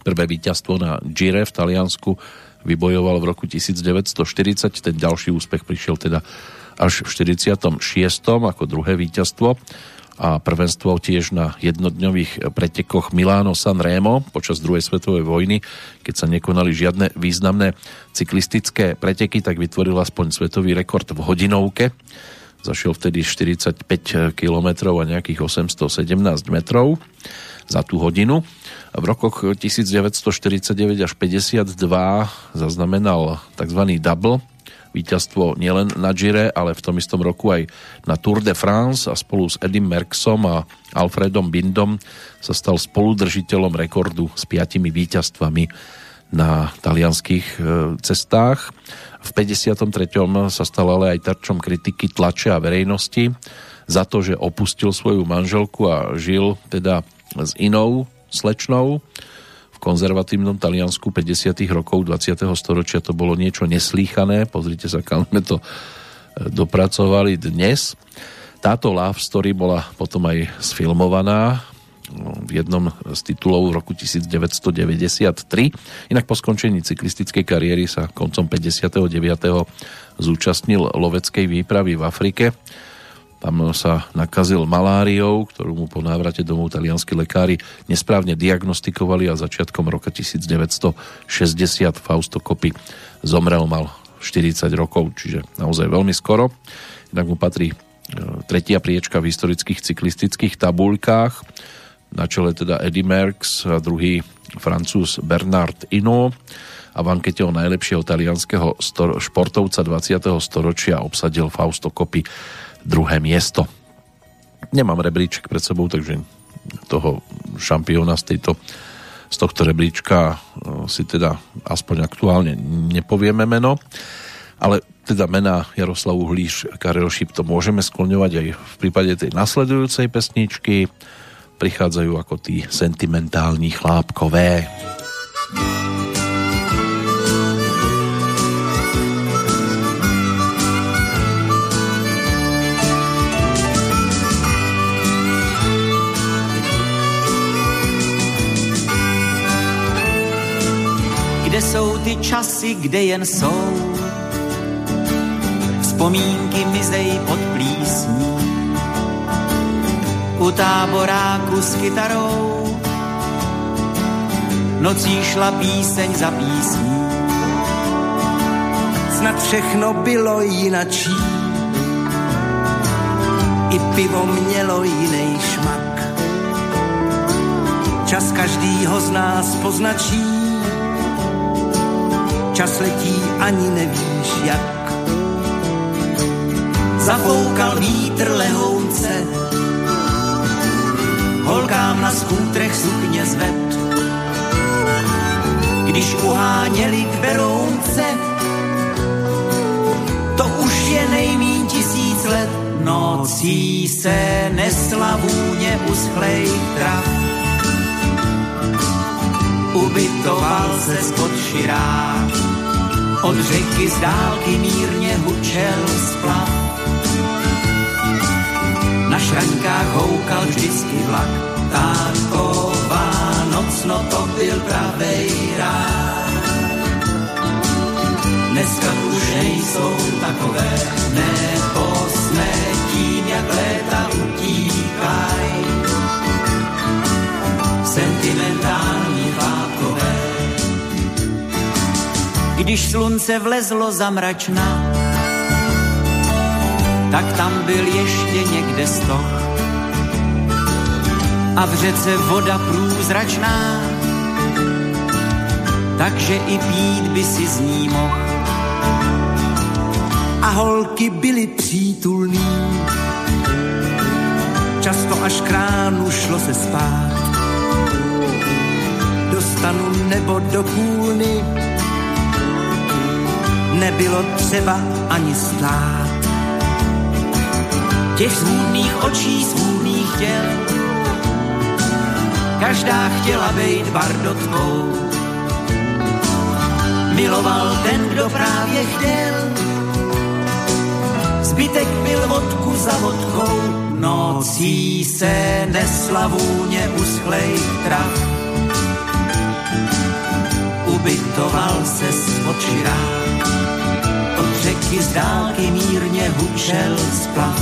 Prvé víťazstvo na Gire v Taliansku vybojoval v roku 1940, ten ďalší úspech prišiel teda až v 46. ako druhé víťazstvo a prvenstvo tiež na jednodňových pretekoch Milano San Remo počas druhej svetovej vojny, keď sa nekonali žiadne významné cyklistické preteky, tak vytvoril aspoň svetový rekord v hodinovke zašiel vtedy 45 km a nejakých 817 metrov za tú hodinu. V rokoch 1949 až 52 zaznamenal tzv. double, víťazstvo nielen na Gire, ale v tom istom roku aj na Tour de France a spolu s Edim Merksom a Alfredom Bindom sa stal spoludržiteľom rekordu s piatimi víťazstvami na talianských e, cestách. V 53. sa stal ale aj terčom kritiky tlače a verejnosti za to, že opustil svoju manželku a žil teda s inou slečnou. Konzervatívnom Taliansku 50. rokov 20. storočia to bolo niečo neslýchané. Pozrite sa, kam sme to e, dopracovali dnes. Táto love story bola potom aj sfilmovaná v jednom z titulov v roku 1993. Inak po skončení cyklistickej kariéry sa koncom 59. zúčastnil loveckej výpravy v Afrike. Tam sa nakazil maláriou, ktorú mu po návrate domov talianskí lekári nesprávne diagnostikovali a začiatkom roka 1960 Fausto Coppi zomrel, mal 40 rokov, čiže naozaj veľmi skoro. Inak mu patrí e, tretia priečka v historických cyklistických tabuľkách. Na čele teda Eddie Merckx a druhý francúz Bernard Hinault a v ankete o najlepšieho talianského športovca 20. storočia obsadil Fausto Coppi druhé miesto. Nemám rebríček pred sebou, takže toho šampióna z, tejto, z tohto rebríčka e, si teda aspoň aktuálne nepovieme meno, ale teda mená Jaroslavu Hlíš, Karel Šip to môžeme skloňovať aj v prípade tej nasledujúcej pesničky. Prichádzajú ako tí sentimentálni chlápkové. Kde jsou ty časy, kde jen jsou. Vzpomínky mizej pod plísní. U táboráku s kytarou. Nocí šla píseň za písní. Snad všechno bylo jinačí. I pivo mělo jiný šmak. Čas každýho z nás poznačí čas letí, ani nevíš jak. Zafoukal vítr lehounce, holkám na skútrech sukně zved. Když uháněli k Berounce, to už je nejmín tisíc let. Nocí se nesla vůně uschlej trav. Ubytoval se spod širáč od řeky z dálky mírně hučel splav. Na šraňkách houkal vždycky vlak, taková noc, no to byl pravej rád. Dneska už nejsou takové, nebo jsme tím, jak léta utíkaj. Když slunce vlezlo za mračna, tak tam byl ještě někde stoch. A v řece voda průzračná, takže i pít by si z ní mohl. A holky byly přítulný, často až k ránu šlo se spát. Dostanu nebo do kůlny, nebylo třeba ani stát. Těch svůdných očí, svůdných těl, každá chtěla být bardotkou. Miloval ten, kdo právě chtěl, zbytek byl vodku za vodkou, nocí se nesla vůně uschlej trav. Ubytoval se s očirák řeky z dálky mírně hučel splav.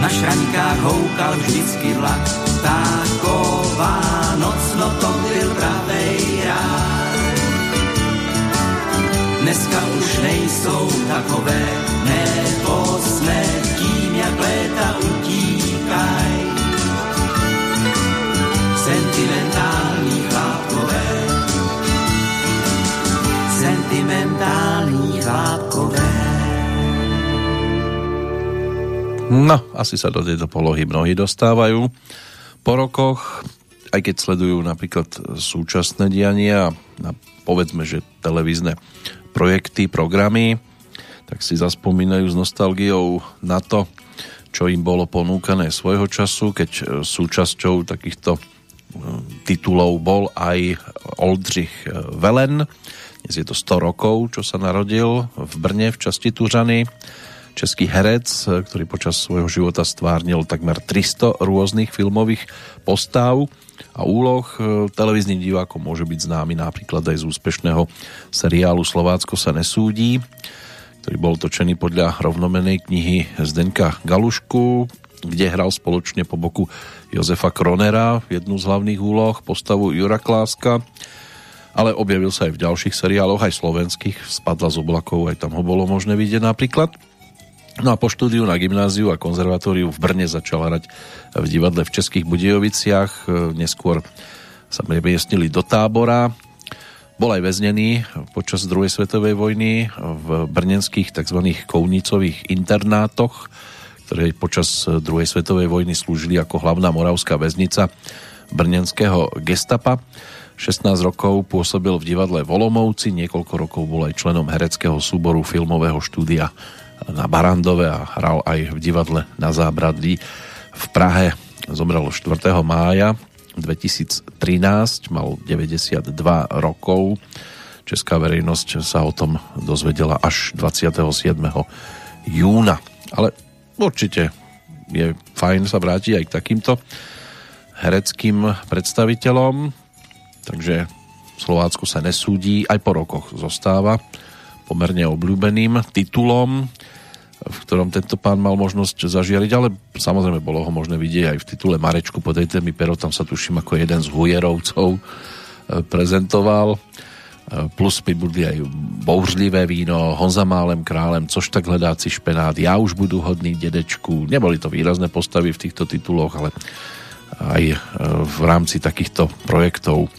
Na šraňkách houkal vždycky vlak, taková noc, no to byl pravej rád. Dneska už nejsou takové, nebo jsme tím, jak léta utíkaj. Sentimentální chlápkové, sentimentální chlápkové. No, asi sa do tejto polohy mnohí dostávajú po rokoch, aj keď sledujú napríklad súčasné diania a povedzme, že televízne projekty, programy, tak si zaspomínajú s nostalgiou na to, čo im bolo ponúkané svojho času, keď súčasťou takýchto eh, titulov bol aj Oldřich Velen, dnes je to 100 rokov, čo sa narodil v Brne v časti Tužany. Český herec, ktorý počas svojho života stvárnil takmer 300 rôznych filmových postav a úloh. Televíznym divákom môže byť známy napríklad aj z úspešného seriálu Slovácko sa nesúdí, ktorý bol točený podľa rovnomenej knihy Zdenka Galušku, kde hral spoločne po boku Jozefa Kronera jednu z hlavných úloh, postavu Jura Kláska, ale objavil sa aj v ďalších seriáloch, aj slovenských, spadla z oblakov, aj tam ho bolo možné vidieť napríklad. No a po štúdiu na gymnáziu a konzervatóriu v Brne začal hrať v divadle v Českých Budejoviciach, neskôr sa premiestnili do tábora. Bol aj väznený počas druhej svetovej vojny v brnenských tzv. kounicových internátoch, ktoré počas druhej svetovej vojny slúžili ako hlavná moravská väznica brnenského gestapa. 16 rokov pôsobil v divadle Volomovci, niekoľko rokov bol aj členom hereckého súboru filmového štúdia na Barandove a hral aj v divadle na Zábradlí v Prahe. Zomrel 4. mája 2013, mal 92 rokov. Česká verejnosť sa o tom dozvedela až 27. júna. Ale určite je fajn sa vrátiť aj k takýmto hereckým predstaviteľom. Takže Slovácku sa nesúdí, aj po rokoch zostáva pomerne obľúbeným titulom v ktorom tento pán mal možnosť zažiariť, ale samozrejme bolo ho možné vidieť aj v titule Marečku podejte mi pero, tam sa tuším ako jeden z hujerovcov e, prezentoval. E, plus pribudli aj bouřlivé víno, Honza Málem králem, což tak hledáci špenát, ja už budu hodný dedečku. Neboli to výrazné postavy v týchto tituloch, ale aj e, v rámci takýchto projektov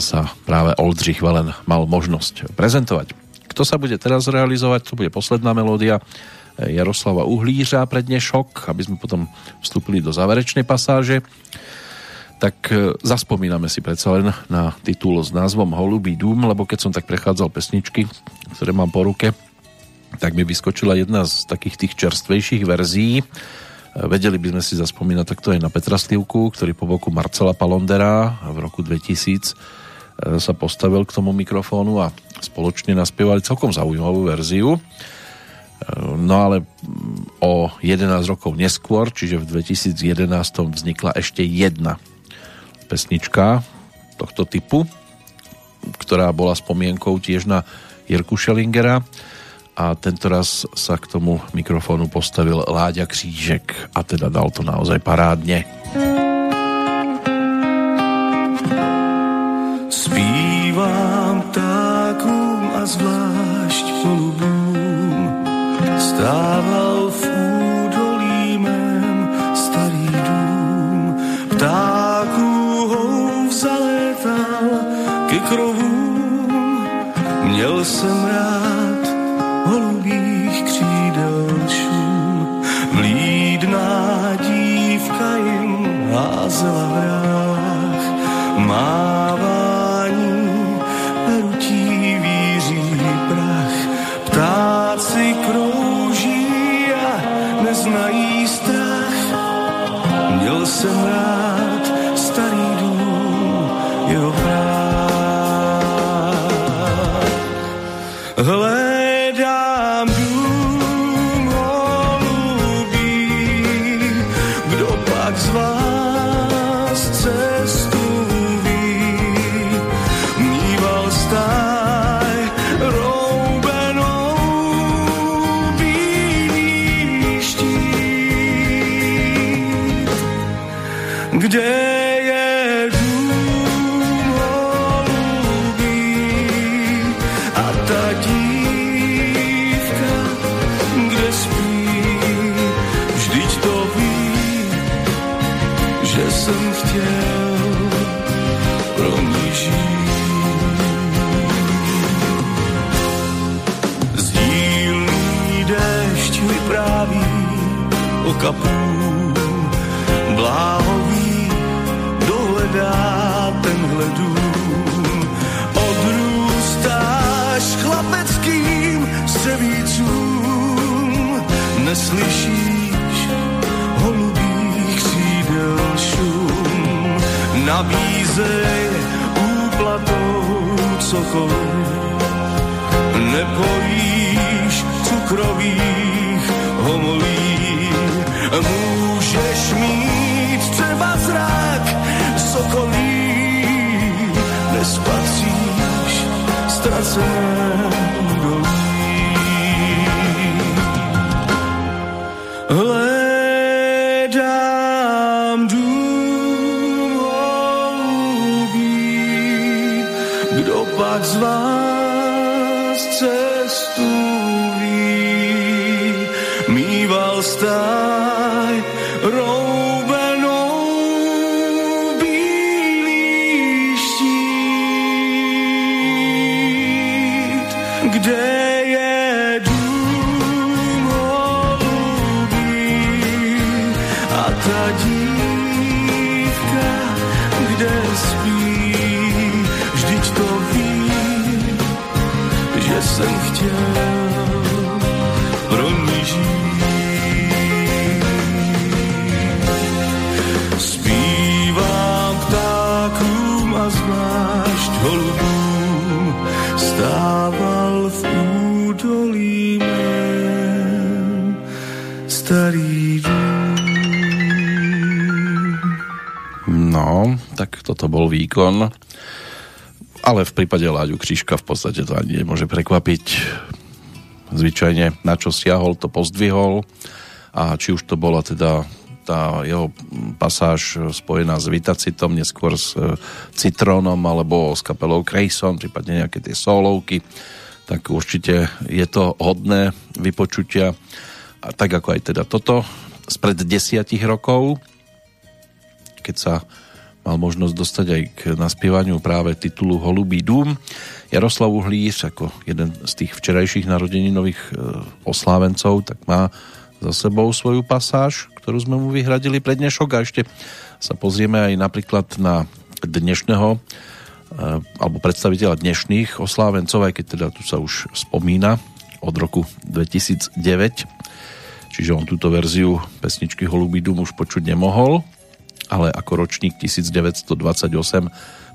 sa práve Oldřich Velen mal možnosť prezentovať. Kto sa bude teraz realizovať, to bude posledná melódia Jaroslava Uhlířa pre dnešok, aby sme potom vstúpili do záverečnej pasáže. Tak e, zaspomíname si predsa len na titul s názvom Holubý dům, lebo keď som tak prechádzal pesničky, ktoré mám po ruke, tak mi vyskočila jedna z takých tých čerstvejších verzií. E, vedeli by sme si zaspomínať takto aj na Petra Slivku, ktorý po boku Marcela Palondera v roku 2000 e, sa postavil k tomu mikrofónu a spoločne naspievali celkom zaujímavú verziu. No ale o 11 rokov neskôr, čiže v 2011 vznikla ešte jedna pesnička tohto typu, ktorá bola spomienkou tiež na Jirku Schellingera a tento raz sa k tomu mikrofónu postavil Láďa Křížek a teda dal to naozaj parádne. Spívam tákum a zvlášť stával v údolí mém starý dům. Ptáků hov zalétal ke krovům, měl jsem rád holubých křídel šum. Vlídná dívka jim házela hrách, mávání perutí víří prach. Ptáci krov znají strach. Měl jsem rád starý dům, jeho práv. Hledám dům neslyšíš holubých křídel šum. Nabízej úplatou cokoliv, nepojíš cukrových homolí. Můžeš mít třeba zrak sokolí, nespacíš ztracené bol výkon. Ale v prípade Láďu Krížka v podstate to ani nemôže prekvapiť. Zvyčajne na čo siahol, to pozdvihol. A či už to bola teda tá jeho pasáž spojená s Vitacitom, neskôr s e, Citrónom alebo s kapelou Crayson, prípadne nejaké tie solovky, tak určite je to hodné vypočutia. A tak ako aj teda toto spred desiatich rokov, keď sa mal možnosť dostať aj k naspievaniu práve titulu Holubý dům. Jaroslav Uhlíř ako jeden z tých včerajších narodeninových e, oslávencov, tak má za sebou svoju pasáž, ktorú sme mu vyhradili pre dnešok. A ešte sa pozrieme aj napríklad na dnešného e, alebo predstaviteľa dnešných oslávencov, aj keď teda tu sa už spomína od roku 2009 čiže on túto verziu pesničky Holubý dům už počuť nemohol ale ako ročník 1928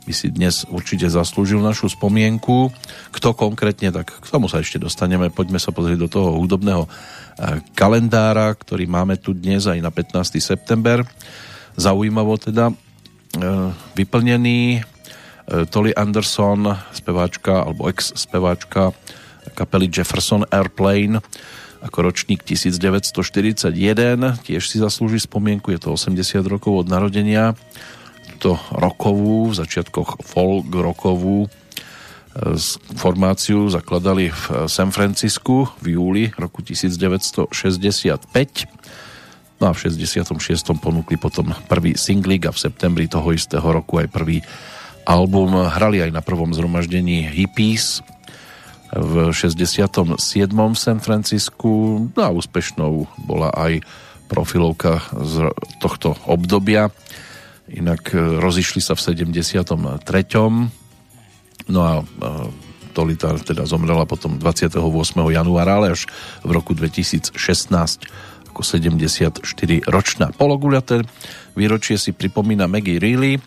by si dnes určite zaslúžil našu spomienku. Kto konkrétne, tak k tomu sa ešte dostaneme. Poďme sa pozrieť do toho hudobného eh, kalendára, ktorý máme tu dnes aj na 15. september. Zaujímavo teda eh, vyplnený eh, Tolly Anderson, speváčka alebo ex-speváčka kapely Jefferson Airplane ako ročník 1941, tiež si zaslúži spomienku, je to 80 rokov od narodenia, to rokovú, v začiatkoch folk rokovú e, formáciu zakladali v San Francisku v júli roku 1965 no a v 66. ponúkli potom prvý singlik a v septembri toho istého roku aj prvý album. Hrali aj na prvom zhromaždení Hippies v 67. v San Francisku no a úspešnou bola aj profilovka z tohto obdobia. Inak e, rozišli sa v 73. No a e, Tolita teda zomrela potom 28. januára, ale až v roku 2016 ako 74 ročná. Pologuľaté výročie si pripomína Maggie Reilly,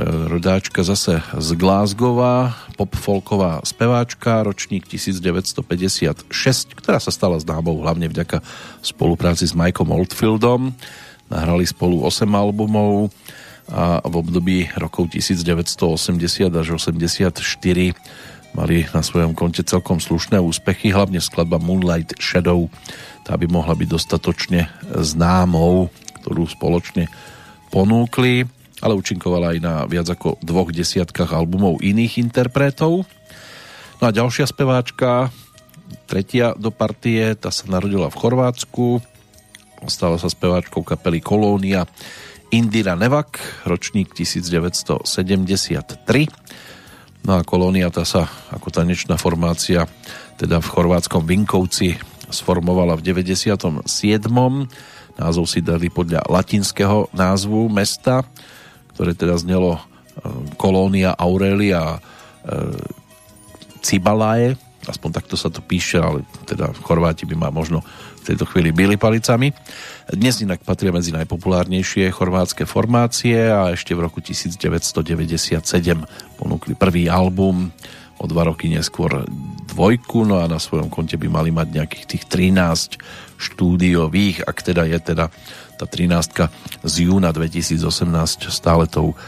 rodáčka zase z Glasgowa, pop-folková speváčka, ročník 1956, ktorá sa stala známou hlavne vďaka spolupráci s Mikeom Oldfieldom. Nahrali spolu 8 albumov a v období rokov 1980 až 84 mali na svojom konte celkom slušné úspechy, hlavne skladba Moonlight Shadow, tá by mohla byť dostatočne známou, ktorú spoločne ponúkli ale účinkovala aj na viac ako dvoch desiatkách albumov iných interpretov. No a ďalšia speváčka, tretia do partie, tá sa narodila v Chorvátsku, stala sa speváčkou kapely Kolónia Indira Nevak, ročník 1973. No a Kolónia tá sa ako tanečná formácia teda v chorvátskom Vinkovci sformovala v 97. Názov si dali podľa latinského názvu mesta ktoré teda znelo e, Kolónia Aurelia e, Cibalae, aspoň takto sa to píše, ale teda Chorváti by ma možno v tejto chvíli byli palicami. Dnes inak patria medzi najpopulárnejšie chorvátske formácie a ešte v roku 1997 ponúkli prvý album, o dva roky neskôr dvojku, no a na svojom konte by mali mať nejakých tých 13 štúdiových, ak teda je teda tá 13 z júna 2018 stále tou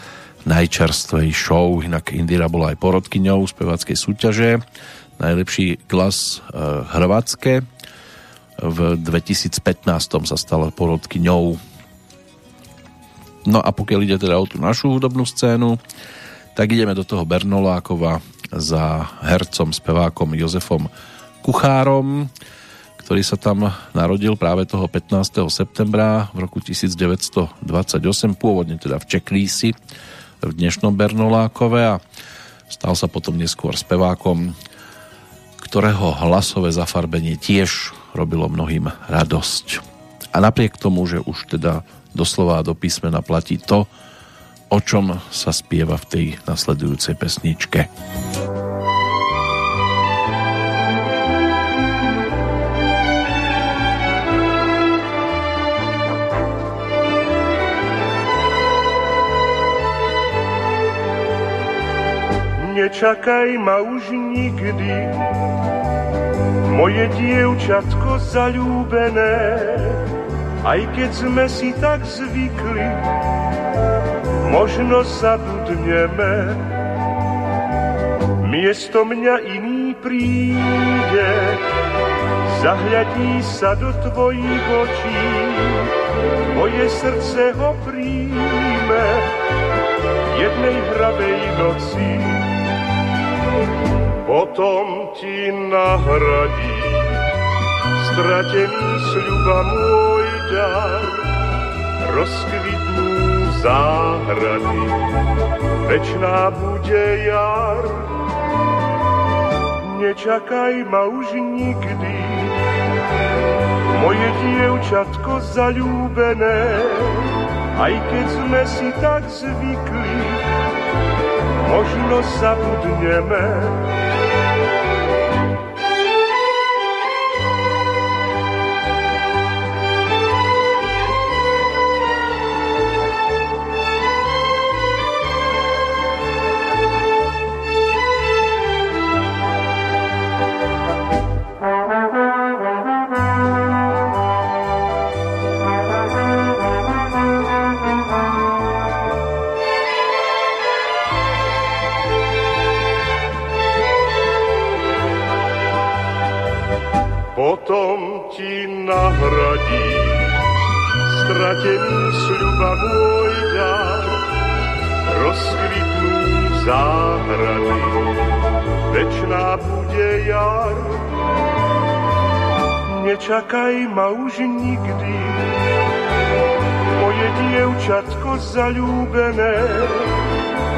najčerstvejšou, inak Indira bola aj porodkyňou speváckej súťaže, najlepší klas e, Hrvatské, v 2015 sa stala porodkyňou. No a pokiaľ ide teda o tú našu hudobnú scénu, tak ideme do toho Bernolákova za hercom, spevákom Jozefom Kuchárom, ktorý sa tam narodil práve toho 15. septembra v roku 1928, pôvodne teda v Čeklísi, v dnešnom Bernolákove a stal sa potom neskôr spevákom, ktorého hlasové zafarbenie tiež robilo mnohým radosť. A napriek tomu, že už teda doslova do písmena platí to, o čom sa spieva v tej nasledujúcej pesničke. Nečakaj ma už nikdy, moje dievčatko zalúbené, aj keď sme si tak zvykli, možno zabudneme. Miesto mňa iný príde, zahľadí sa do tvojich očí, moje srdce ho príjme jednej hravej noci. Potom ti nahradí stratený sľuba môj dar, rozkvitnú záhrady, večná bude jar. Nečakaj ma už nikdy, moje dievčatko zalúbené, aj keď sme si tak zvykli, možno zabudneme, dievčatko zalúbené,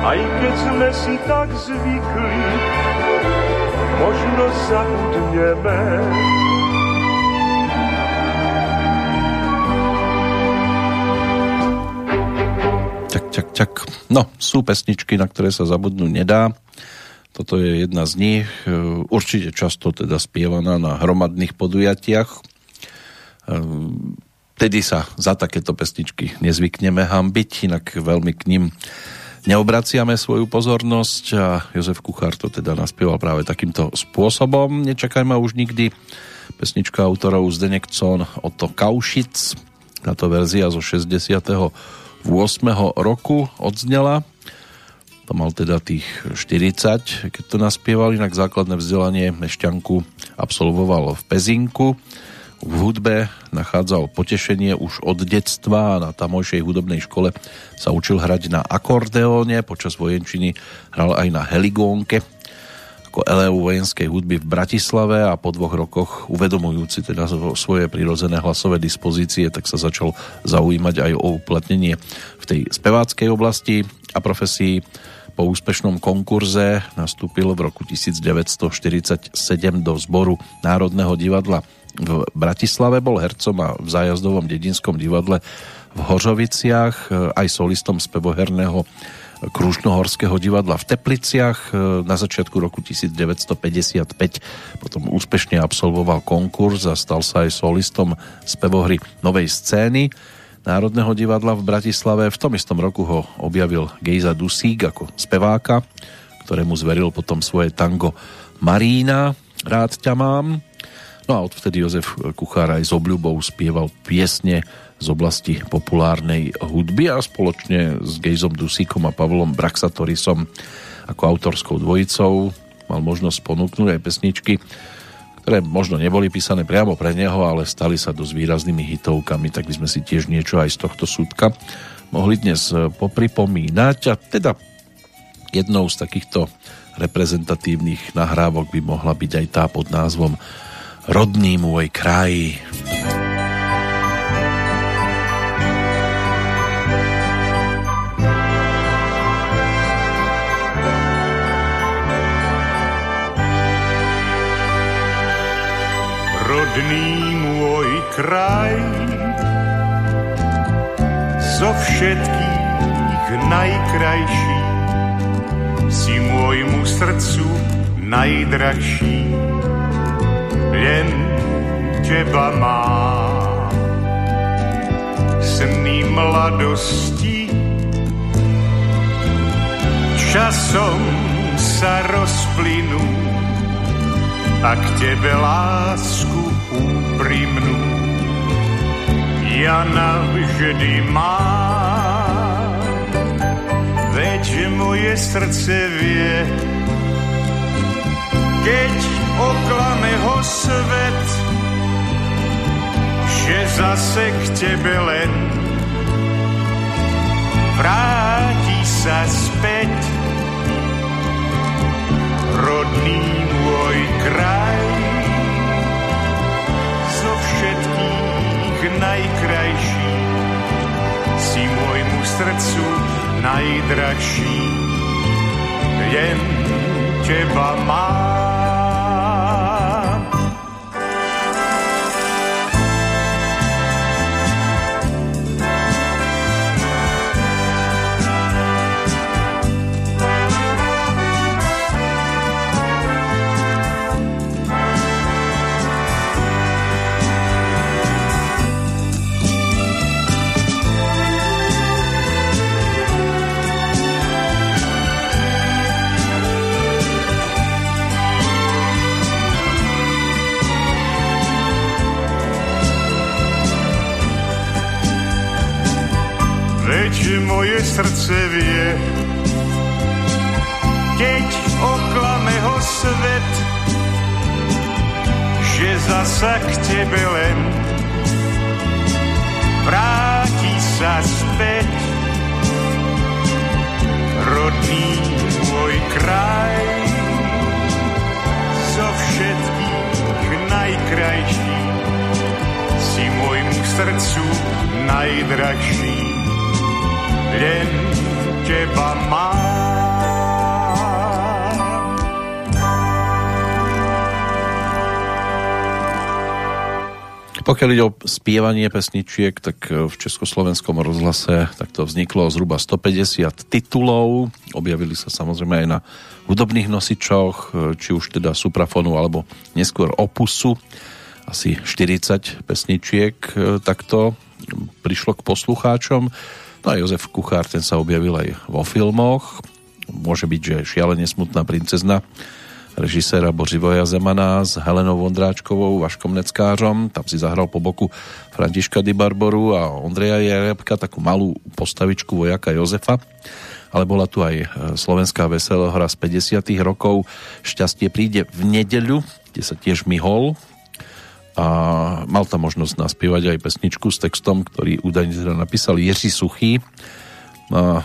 aj keď sme si tak zvykli, možno zabudneme. čak, čak. No, sú pesničky, na ktoré sa zabudnú nedá. Toto je jedna z nich, e, určite často teda spievaná na hromadných podujatiach. E, tedy sa za takéto pesničky nezvykneme hambiť, inak veľmi k ním neobraciame svoju pozornosť a Jozef Kuchár to teda naspieval práve takýmto spôsobom. Nečakajme už nikdy pesnička autorov Zdenek Con Oto Kaušic, táto verzia zo 60 roku odznela. To mal teda tých 40, keď to naspieval, inak základné vzdelanie Mešťanku absolvoval v Pezinku. V hudbe nachádzal potešenie už od detstva a na tamojšej hudobnej škole sa učil hrať na akordeóne, počas vojenčiny hral aj na heligónke. Ako eleu vojenskej hudby v Bratislave a po dvoch rokoch uvedomujúci teda svoje prirodzené hlasové dispozície, tak sa začal zaujímať aj o uplatnenie v tej speváckej oblasti a profesii. Po úspešnom konkurze nastúpil v roku 1947 do zboru Národného divadla v Bratislave, bol hercom a v zájazdovom dedinskom divadle v Hořoviciach, aj solistom spevoherného Krušnohorského divadla v Tepliciach. E, na začiatku roku 1955 potom úspešne absolvoval konkurs a stal sa aj solistom spevohry Novej scény Národného divadla v Bratislave. V tom istom roku ho objavil Gejza Dusík ako speváka, ktorému zveril potom svoje tango Marína, Rád ťa mám. No a odvtedy Jozef Kuchár aj s obľubou spieval piesne z oblasti populárnej hudby a spoločne s Gejzom Dusíkom a Pavlom Braxatorisom ako autorskou dvojicou mal možnosť ponúknuť aj pesničky, ktoré možno neboli písané priamo pre neho, ale stali sa dosť výraznými hitovkami, tak by sme si tiež niečo aj z tohto súdka mohli dnes popripomínať. A teda jednou z takýchto reprezentatívnych nahrávok by mohla byť aj tá pod názvom Rodný môj kraj. Rodný môj kraj zo všetkých najkrajší si môjmu srdcu najdrahší len teba má. Sny mladosti časom sa rozplynú a k tebe lásku úprimnú. Ja navždy mám veď moje srdce vie keď oklame ho svet že zase k tebe len. Vráti sa späť rodný môj kraj. Zo všetkých najkrajší si môjmu srdcu najdrahší jen teba mám moje srdce vie. Keď oklame ho svet, že zasa k tebe len vráti sa späť. Rodný môj kraj, zo všetkých najkrajší, si môjmu srdcu najdrahší len teba mám. Pokiaľ ide o spievanie pesničiek, tak v Československom rozhlase tak to vzniklo zhruba 150 titulov. Objavili sa samozrejme aj na hudobných nosičoch, či už teda suprafonu alebo neskôr opusu. Asi 40 pesničiek takto prišlo k poslucháčom. No a Jozef Kuchár, ten sa objavil aj vo filmoch. Môže byť, že šialene smutná princezna režiséra Bořivoja Zemana s Helenou Vondráčkovou, Vaškom Neckářom. Tam si zahral po boku Františka Di Barboru a Ondreja Jerebka, takú malú postavičku vojaka Jozefa. Ale bola tu aj slovenská veselohra z 50 rokov. Šťastie príde v nedeľu, kde sa tiež myhol a mal tam možnosť naspievať aj pesničku s textom, ktorý údajne teda napísal Jiří Suchý. [laughs] A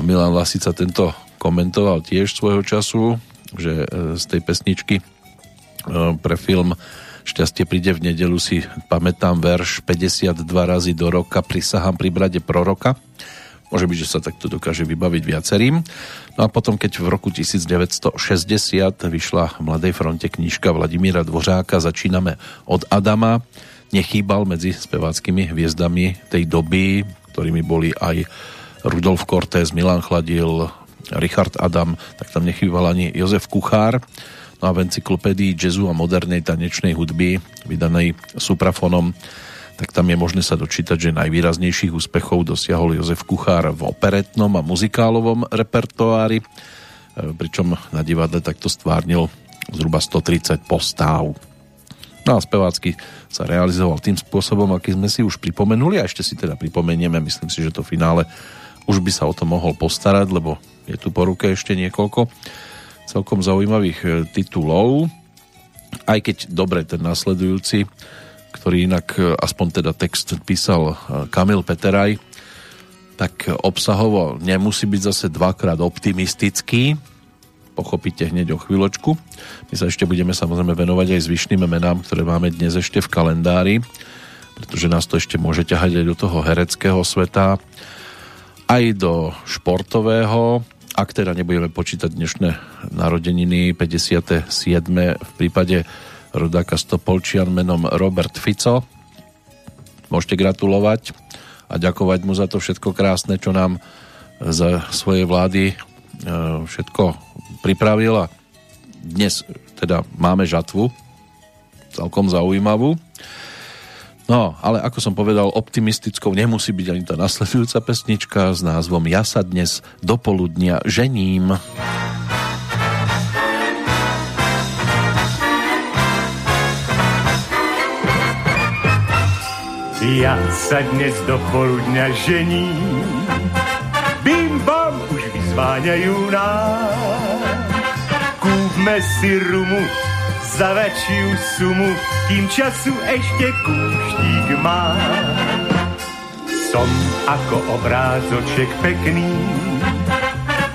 Milan Lasica tento komentoval tiež svojho času, že e, z tej pesničky e, pre film Šťastie príde v nedelu si pamätám verš 52 razy do roka prisahám pri brade proroka. Môže byť, že sa takto dokáže vybaviť viacerým. No a potom, keď v roku 1960 vyšla v Mladej fronte knižka Vladimíra Dvořáka Začíname od Adama, nechýbal medzi speváckými hviezdami tej doby, ktorými boli aj Rudolf Cortés, Milan Chladil, Richard Adam, tak tam nechýbal ani Jozef Kuchár. No a v encyklopédii jazzu a modernej tanečnej hudby, vydanej suprafonom, tak tam je možné sa dočítať, že najvýraznejších úspechov dosiahol Jozef Kuchár v operetnom a muzikálovom repertoári, e, pričom na divadle takto stvárnil zhruba 130 postáv. No a spevácky sa realizoval tým spôsobom, aký sme si už pripomenuli a ešte si teda pripomenieme, myslím si, že to finále už by sa o to mohol postarať, lebo je tu po ruke ešte niekoľko celkom zaujímavých e, titulov, aj keď dobre ten nasledujúci ktorý inak e, aspoň teda text písal e, Kamil Peteraj, tak obsahovo nemusí byť zase dvakrát optimistický. pochopíte hneď o chvíľočku. My sa ešte budeme samozrejme venovať aj zvyšným menám, ktoré máme dnes ešte v kalendári, pretože nás to ešte môže ťahať aj do toho hereckého sveta, aj do športového, ak teda nebudeme počítať dnešné narodeniny 57. v prípade rodáka Stopolčian menom Robert Fico. Môžete gratulovať a ďakovať mu za to všetko krásne, čo nám za svoje vlády e, všetko a dnes teda máme žatvu celkom zaujímavú. No, ale ako som povedal, optimistickou nemusí byť ani tá nasledujúca pesnička s názvom Ja sa dnes do poludnia žením. Ja sa dnes do poludňa žením, bim bam už vyzváňajú nás. Kúpme si rumu, za väčšiu sumu, kým času ešte kúštík má. Som ako obrázoček pekný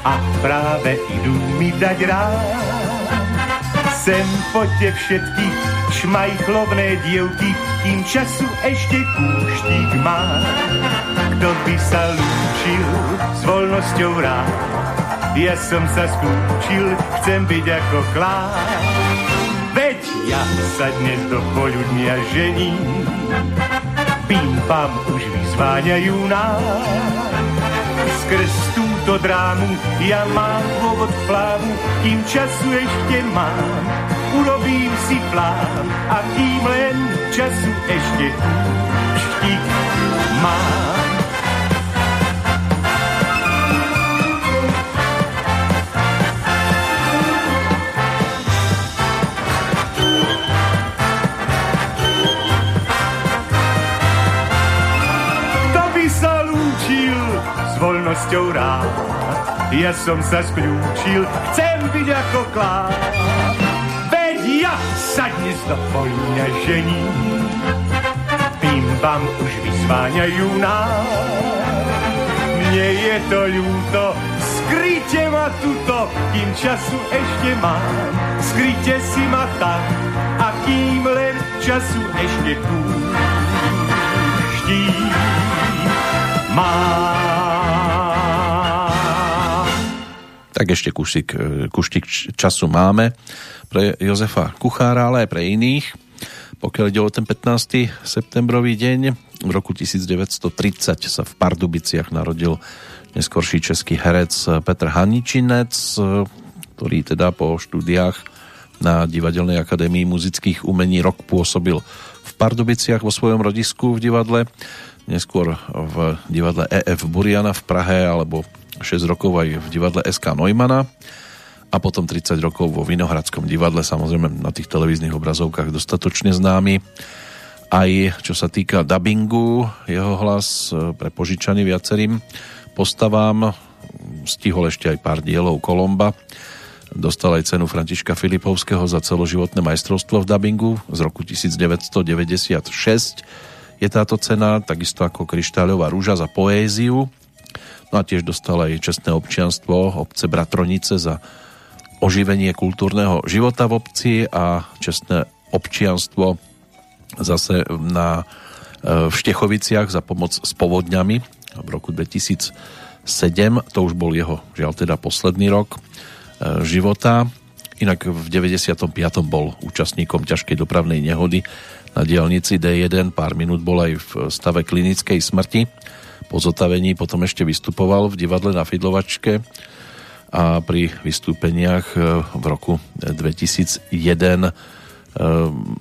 a práve idú mi dať rád. Sem poďte všetky šmajchlovné dievky, kým času ešte kúštík má. Kto by sa lúčil s voľnosťou rád, ja som sa skúčil, chcem byť ako klár Veď ja sa dnes do poľudnia žení, Bím pam už vyzváňajú nás. Skrz túto drámu ja mám dôvod plánu, kým času ešte mám, urobím si plán a kým len času ešte štík mám. voľnosťou rád. Ja som sa skľúčil, chcem byť ako klár. Veď ja sa dnes do polňa žení, tým vám už vyzváňajú nás. Mne je to ľúto, skryte ma tuto, kým času ešte mám. Skryte si ma tam, a kým len času ešte kúští mám. Tak ešte kušik, e, kuštik času máme pre Jozefa Kuchára, ale aj pre iných. Pokiaľ ide o ten 15. septembrový deň, v roku 1930 sa v Pardubiciach narodil neskorší český herec Petr Haničinec, ktorý teda po štúdiách na Divadelnej akadémii muzických umení rok pôsobil v Pardubiciach vo svojom rodisku v divadle, neskôr v divadle EF Buriana v Prahe alebo 6 rokov aj v divadle SK Neumana a potom 30 rokov vo Vinohradskom divadle, samozrejme na tých televíznych obrazovkách dostatočne známy. Aj čo sa týka dubbingu, jeho hlas e, pre požičany viacerým postavám, stihol ešte aj pár dielov Kolomba, dostal aj cenu Františka Filipovského za celoživotné majstrovstvo v dubbingu z roku 1996. Je táto cena takisto ako Kryštáľová rúža za poéziu No a tiež dostal aj čestné občianstvo obce Bratronice za oživenie kultúrneho života v obci a čestné občianstvo zase na, e, v Štechoviciach za pomoc s povodňami v roku 2007. To už bol jeho, žiaľ teda posledný rok e, života. Inak v 95. bol účastníkom ťažkej dopravnej nehody na dielnici D1. Pár minút bol aj v stave klinickej smrti po zotavení potom ešte vystupoval v divadle na Fidlovačke a pri vystúpeniach e, v roku 2001 e,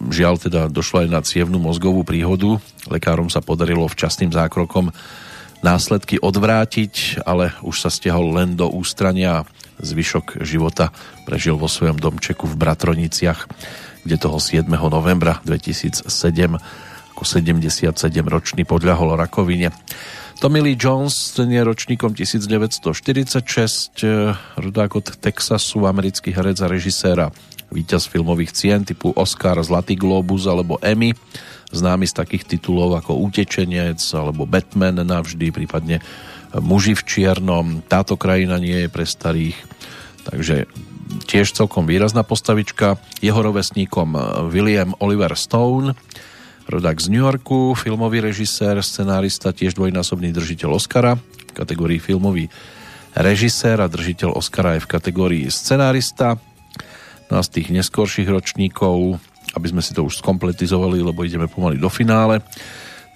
žiaľ teda došlo aj na cievnú mozgovú príhodu. Lekárom sa podarilo včasným zákrokom následky odvrátiť, ale už sa stiahol len do ústrania a zvyšok života prežil vo svojom domčeku v Bratroniciach, kde toho 7. novembra 2007 ako 77-ročný podľahol rakovine. Tommy Lee Jones, ten je ročníkom 1946, eh, rodák od Texasu, americký herec a režiséra, víťaz filmových cien typu Oscar, Zlatý globus alebo Emmy, známy z takých titulov ako Utečenec alebo Batman navždy, prípadne Muži v čiernom, táto krajina nie je pre starých, takže tiež celkom výrazná postavička. Jeho rovesníkom William Oliver Stone, rodák z New Yorku, filmový režisér, scenárista, tiež dvojnásobný držiteľ Oscara v kategórii filmový režisér a držiteľ Oscara aj v kategórii scenárista. No a z tých neskorších ročníkov, aby sme si to už skompletizovali, lebo ideme pomaly do finále,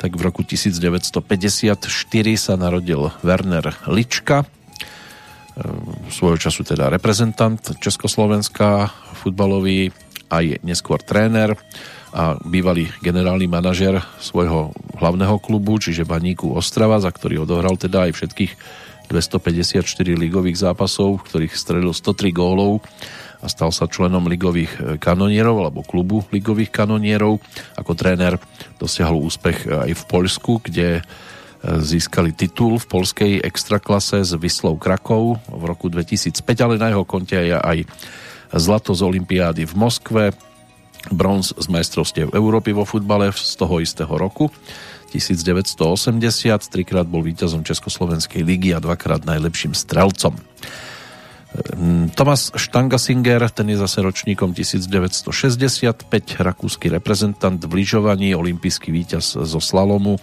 tak v roku 1954 sa narodil Werner Lička, svojho času teda reprezentant Československa, futbalový, aj neskôr tréner a bývalý generálny manažer svojho hlavného klubu, čiže Baníku Ostrava, za ktorý odohral teda aj všetkých 254 ligových zápasov, v ktorých strelil 103 gólov a stal sa členom ligových kanonierov alebo klubu ligových kanonierov. Ako tréner dosiahol úspech aj v Poľsku, kde e, získali titul v polskej extraklase s Vyslou Krakov v roku 2005, ale na jeho konte je aj zlato z Olympiády v Moskve, bronz z majstrovstiev Európy vo futbale z toho istého roku 1980, trikrát bol víťazom Československej ligy a dvakrát najlepším strelcom. Hm, Thomas Štangasinger, ten je zase ročníkom 1965, rakúsky reprezentant v lyžovaní, olimpijský víťaz zo slalomu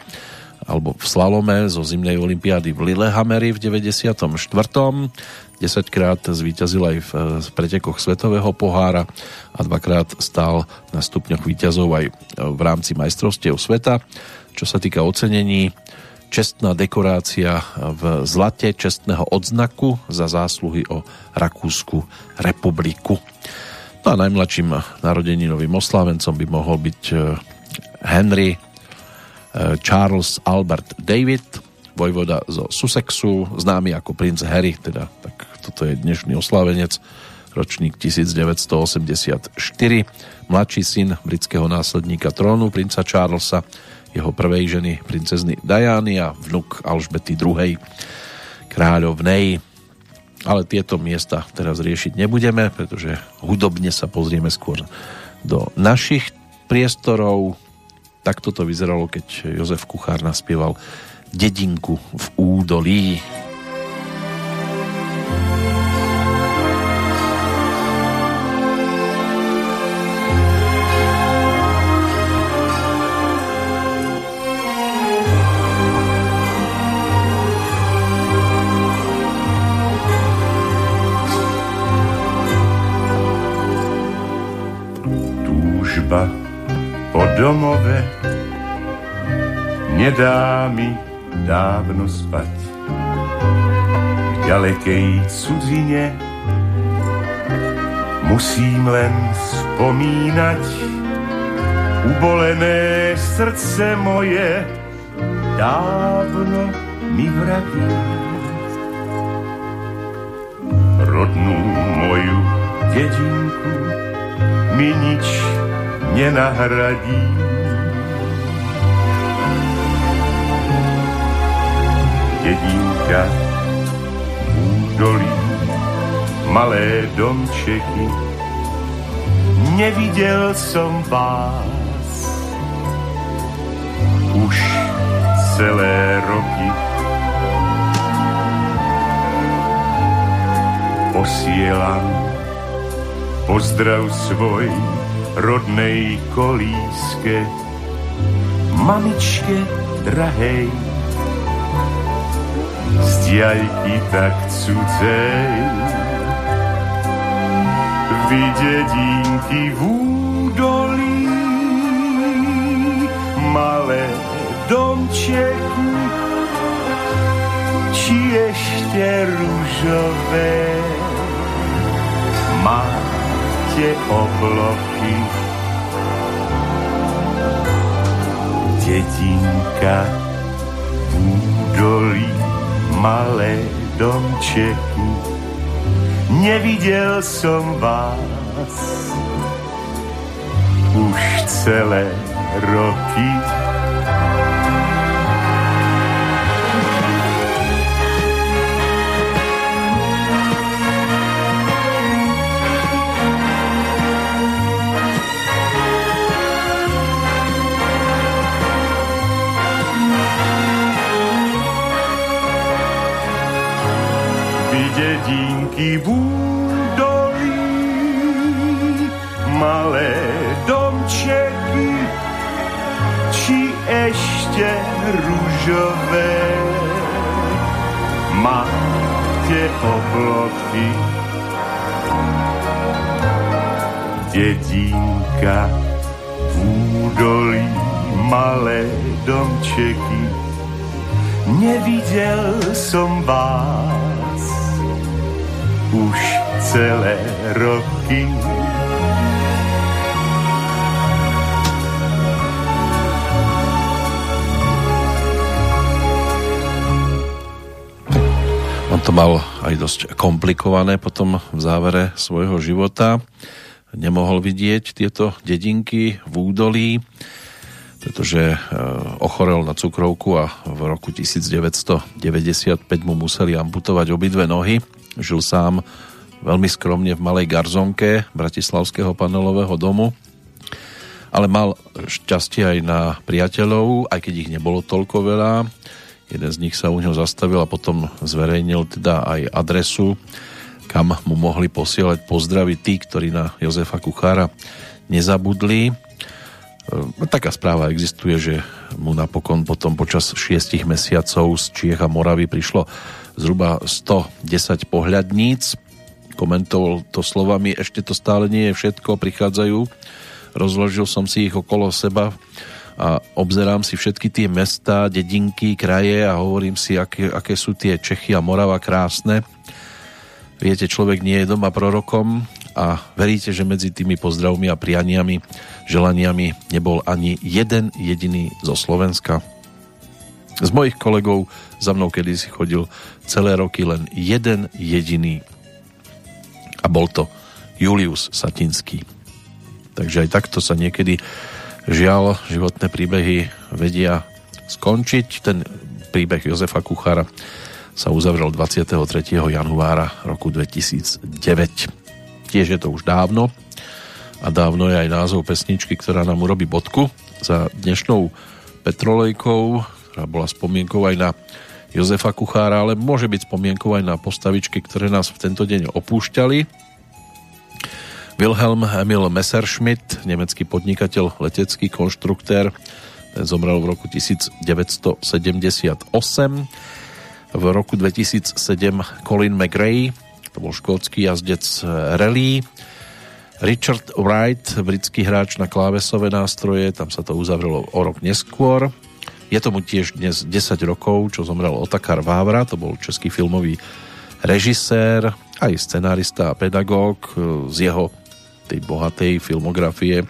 alebo v slalome zo zimnej olympiády v Lillehammeri v 94. 10 krát zvíťazil aj v, v pretekoch Svetového pohára a dvakrát stál na stupňoch víťazov aj v rámci majstrovstiev sveta. Čo sa týka ocenení, čestná dekorácia v zlate čestného odznaku za zásluhy o Rakúsku republiku. No a najmladším narodeninovým oslávencom by mohol byť eh, Henry eh, Charles Albert David, vojvoda zo Sussexu, známy ako princ Harry, teda tak toto je dnešný oslávenec, ročník 1984, mladší syn britského následníka trónu, princa Charlesa, jeho prvej ženy, princezny Diany a vnuk Alžbety II. kráľovnej. Ale tieto miesta teraz riešiť nebudeme, pretože hudobne sa pozrieme skôr do našich priestorov. Takto to vyzeralo, keď Jozef Kuchár naspieval Dedinku v údolí. Túžba po domove nedá mi dávno spať. V ďalekej cudzine musím len spomínať ubolené srdce moje dávno mi vraví. Rodnú moju dedinku mi nič nenahradí dedinka, údolí, malé domčeky. Neviděl som vás už celé roky. Posielam pozdrav svoj rodnej kolíske, mamičke drahej z diaľky tak cudzej. Vy dedinky v údolí, malé domčeky, či ešte rúžové máte obloky. Dedinka údolí malé domčeky. Nevidel som vás už celé roky. Dedinky v údolí. malé domčeky, či ešte rúžové. Máte obloky, dedínka v údolí malé domčeky. Nevidel som vás už celé roky. On to mal aj dosť komplikované potom v závere svojho života. Nemohol vidieť tieto dedinky v údolí, pretože e, ochorel na cukrovku a v roku 1995 mu museli amputovať obidve nohy Žil sám veľmi skromne v malej garzonke Bratislavského panelového domu, ale mal šťastie aj na priateľov, aj keď ich nebolo toľko veľa. Jeden z nich sa u neho zastavil a potom zverejnil teda aj adresu, kam mu mohli posielať pozdravy tí, ktorí na Jozefa Kuchára nezabudli. No, taká správa existuje, že mu napokon potom počas šiestich mesiacov z Čiech a Moravy prišlo zhruba 110 pohľadníc. Komentoval to slovami, ešte to stále nie je všetko, prichádzajú. Rozložil som si ich okolo seba a obzerám si všetky tie mesta, dedinky, kraje a hovorím si, aké, aké sú tie Čechy a Morava krásne. Viete, človek nie je doma prorokom a veríte, že medzi tými pozdravmi a prianiami, želaniami nebol ani jeden jediný zo Slovenska? Z mojich kolegov za mnou kedysi chodil celé roky len jeden jediný. A bol to Julius Satinský. Takže aj takto sa niekedy žiaľ životné príbehy vedia skončiť. Ten príbeh Jozefa Kuchára sa uzavrel 23. januára roku 2009. Tiež je to už dávno a dávno je aj názov pesničky, ktorá nám urobí bodku za dnešnou Petrolejkou, ktorá bola spomienkou aj na Jozefa Kuchára, ale môže byť spomienkou aj na postavičky, ktoré nás v tento deň opúšťali. Wilhelm Emil Messerschmitt, nemecký podnikateľ, letecký konštruktér, ten zomrel v roku 1978. V roku 2007 Colin McRae, to bol škótsky jazdec rally. Richard Wright, britský hráč na klávesové nástroje, tam sa to uzavrelo o rok neskôr. Je tomu tiež dnes 10 rokov, čo zomrel Otakar Vávra, to bol český filmový režisér, aj scenárista a pedagóg z jeho tej bohatej filmografie,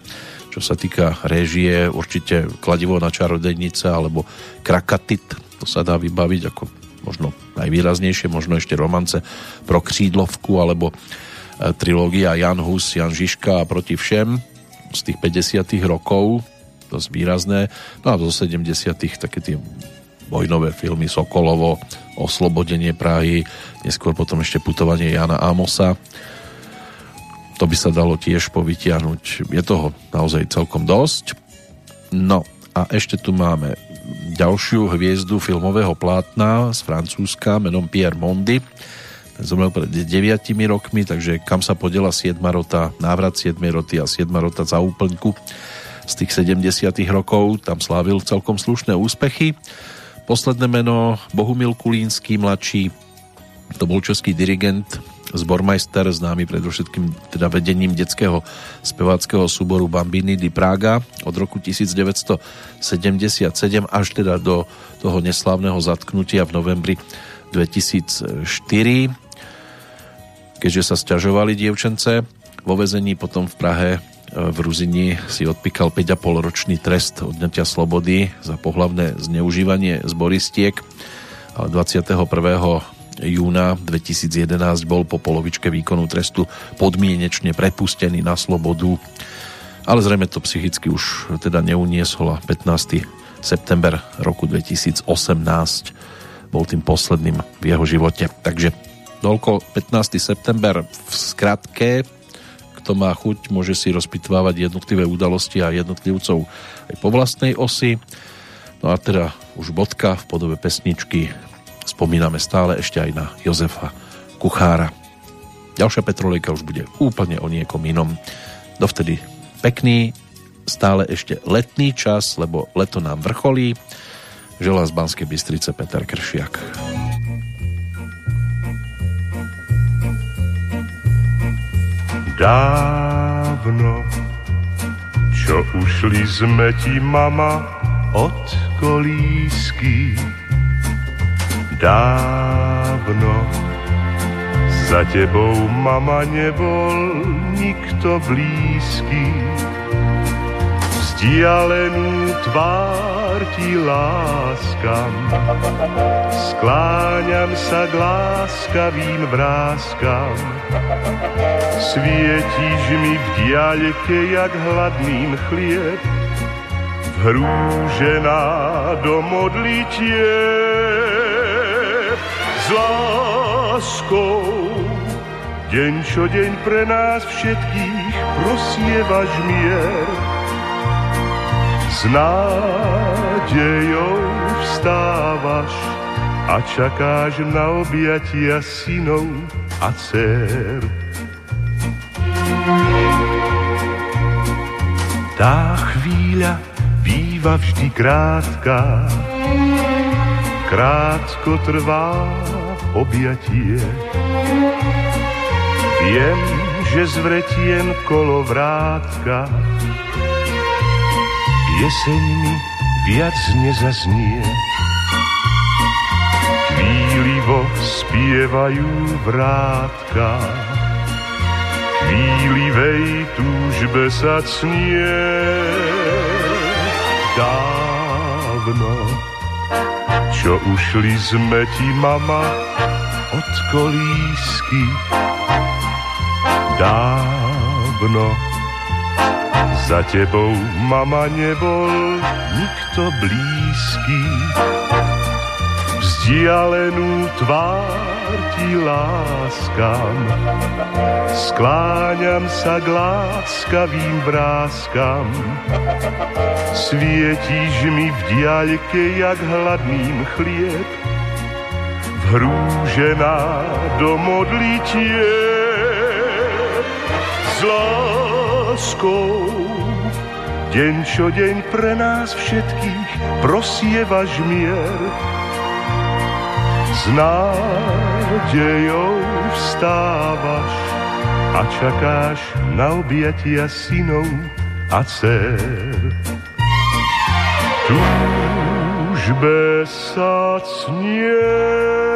čo sa týka režie, určite Kladivo na čarodejnice alebo Krakatit, to sa dá vybaviť ako možno najvýraznejšie, možno ešte romance pro křídlovku alebo e, trilógia Jan Hus, Jan Žižka a proti všem z tých 50 rokov dosť výrazné. No a zo 70 také tie vojnové filmy Sokolovo, Oslobodenie Prahy, neskôr potom ešte putovanie Jana Amosa. To by sa dalo tiež povytiahnuť. Je toho naozaj celkom dosť. No a ešte tu máme ďalšiu hviezdu filmového plátna z Francúzska menom Pierre Mondy. Ten zomrel pred 9 rokmi, takže kam sa podela 7 rota, návrat 7 roty a 7 rota za úplňku z tých 70 rokov, tam slávil celkom slušné úspechy. Posledné meno Bohumil Kulínsky mladší, to bol český dirigent, zbormajster, známy predovšetkým teda vedením detského speváckého súboru Bambini di Praga od roku 1977 až teda do toho neslávneho zatknutia v novembri 2004 keďže sa stiažovali dievčence vo vezení potom v Prahe v Ruzini si odpíkal 5,5 ročný trest odňatia slobody za pohlavné zneužívanie. Ale 21. júna 2011 bol po polovičke výkonu trestu podmienečne prepustený na slobodu. Ale zrejme to psychicky už teda neuniesol a 15. september roku 2018 bol tým posledným v jeho živote. Takže toľko 15. september v skratke kto má chuť, môže si rozpitvávať jednotlivé udalosti a jednotlivcov aj po vlastnej osi. No a teda už bodka v podobe pesničky spomíname stále ešte aj na Jozefa Kuchára. Ďalšia Petrolejka už bude úplne o niekom inom. Dovtedy pekný, stále ešte letný čas, lebo leto nám vrcholí. Želá z Banskej Bystrice Peter Kršiak. Dávno, čo ušli sme ti, mama, od kolísky. Dávno, za tebou, mama, nebol nikto blízky. Vzdialenú tvár ti láskam, skláňam sa k láskavým vrázkam. Svietíš mi v diaľke, jak hladným chlieb, vhrúžená do modlitie s láskou. Deň čo deň pre nás všetkých prosievaš mier. S nádejou vstávaš a čakáš na objatia synov a dcer. Tá chvíľa býva vždy krátka, krátko trvá objatie. Viem, že zvretien kolovrátka jeseň mi viac nezaznie. Chvílivo spievajú vrátka, chvílivej túžbe sa cnie dávno, čo ušli sme ti, mama, od kolísky. Dávno, za tebou, mama, nebol nikto blízky. Vzdialenú tvár ti láskam, skláňam sa k láskavým vrázkam. Svietíš mi v diaľke, jak hladným chlieb, vhrúžená do modlitie s láskou. Deň čo deň pre nás všetkých prosievaš mier. S nádejou vstávaš a čakáš na objatia synov a dcer. Túžbe sa cnie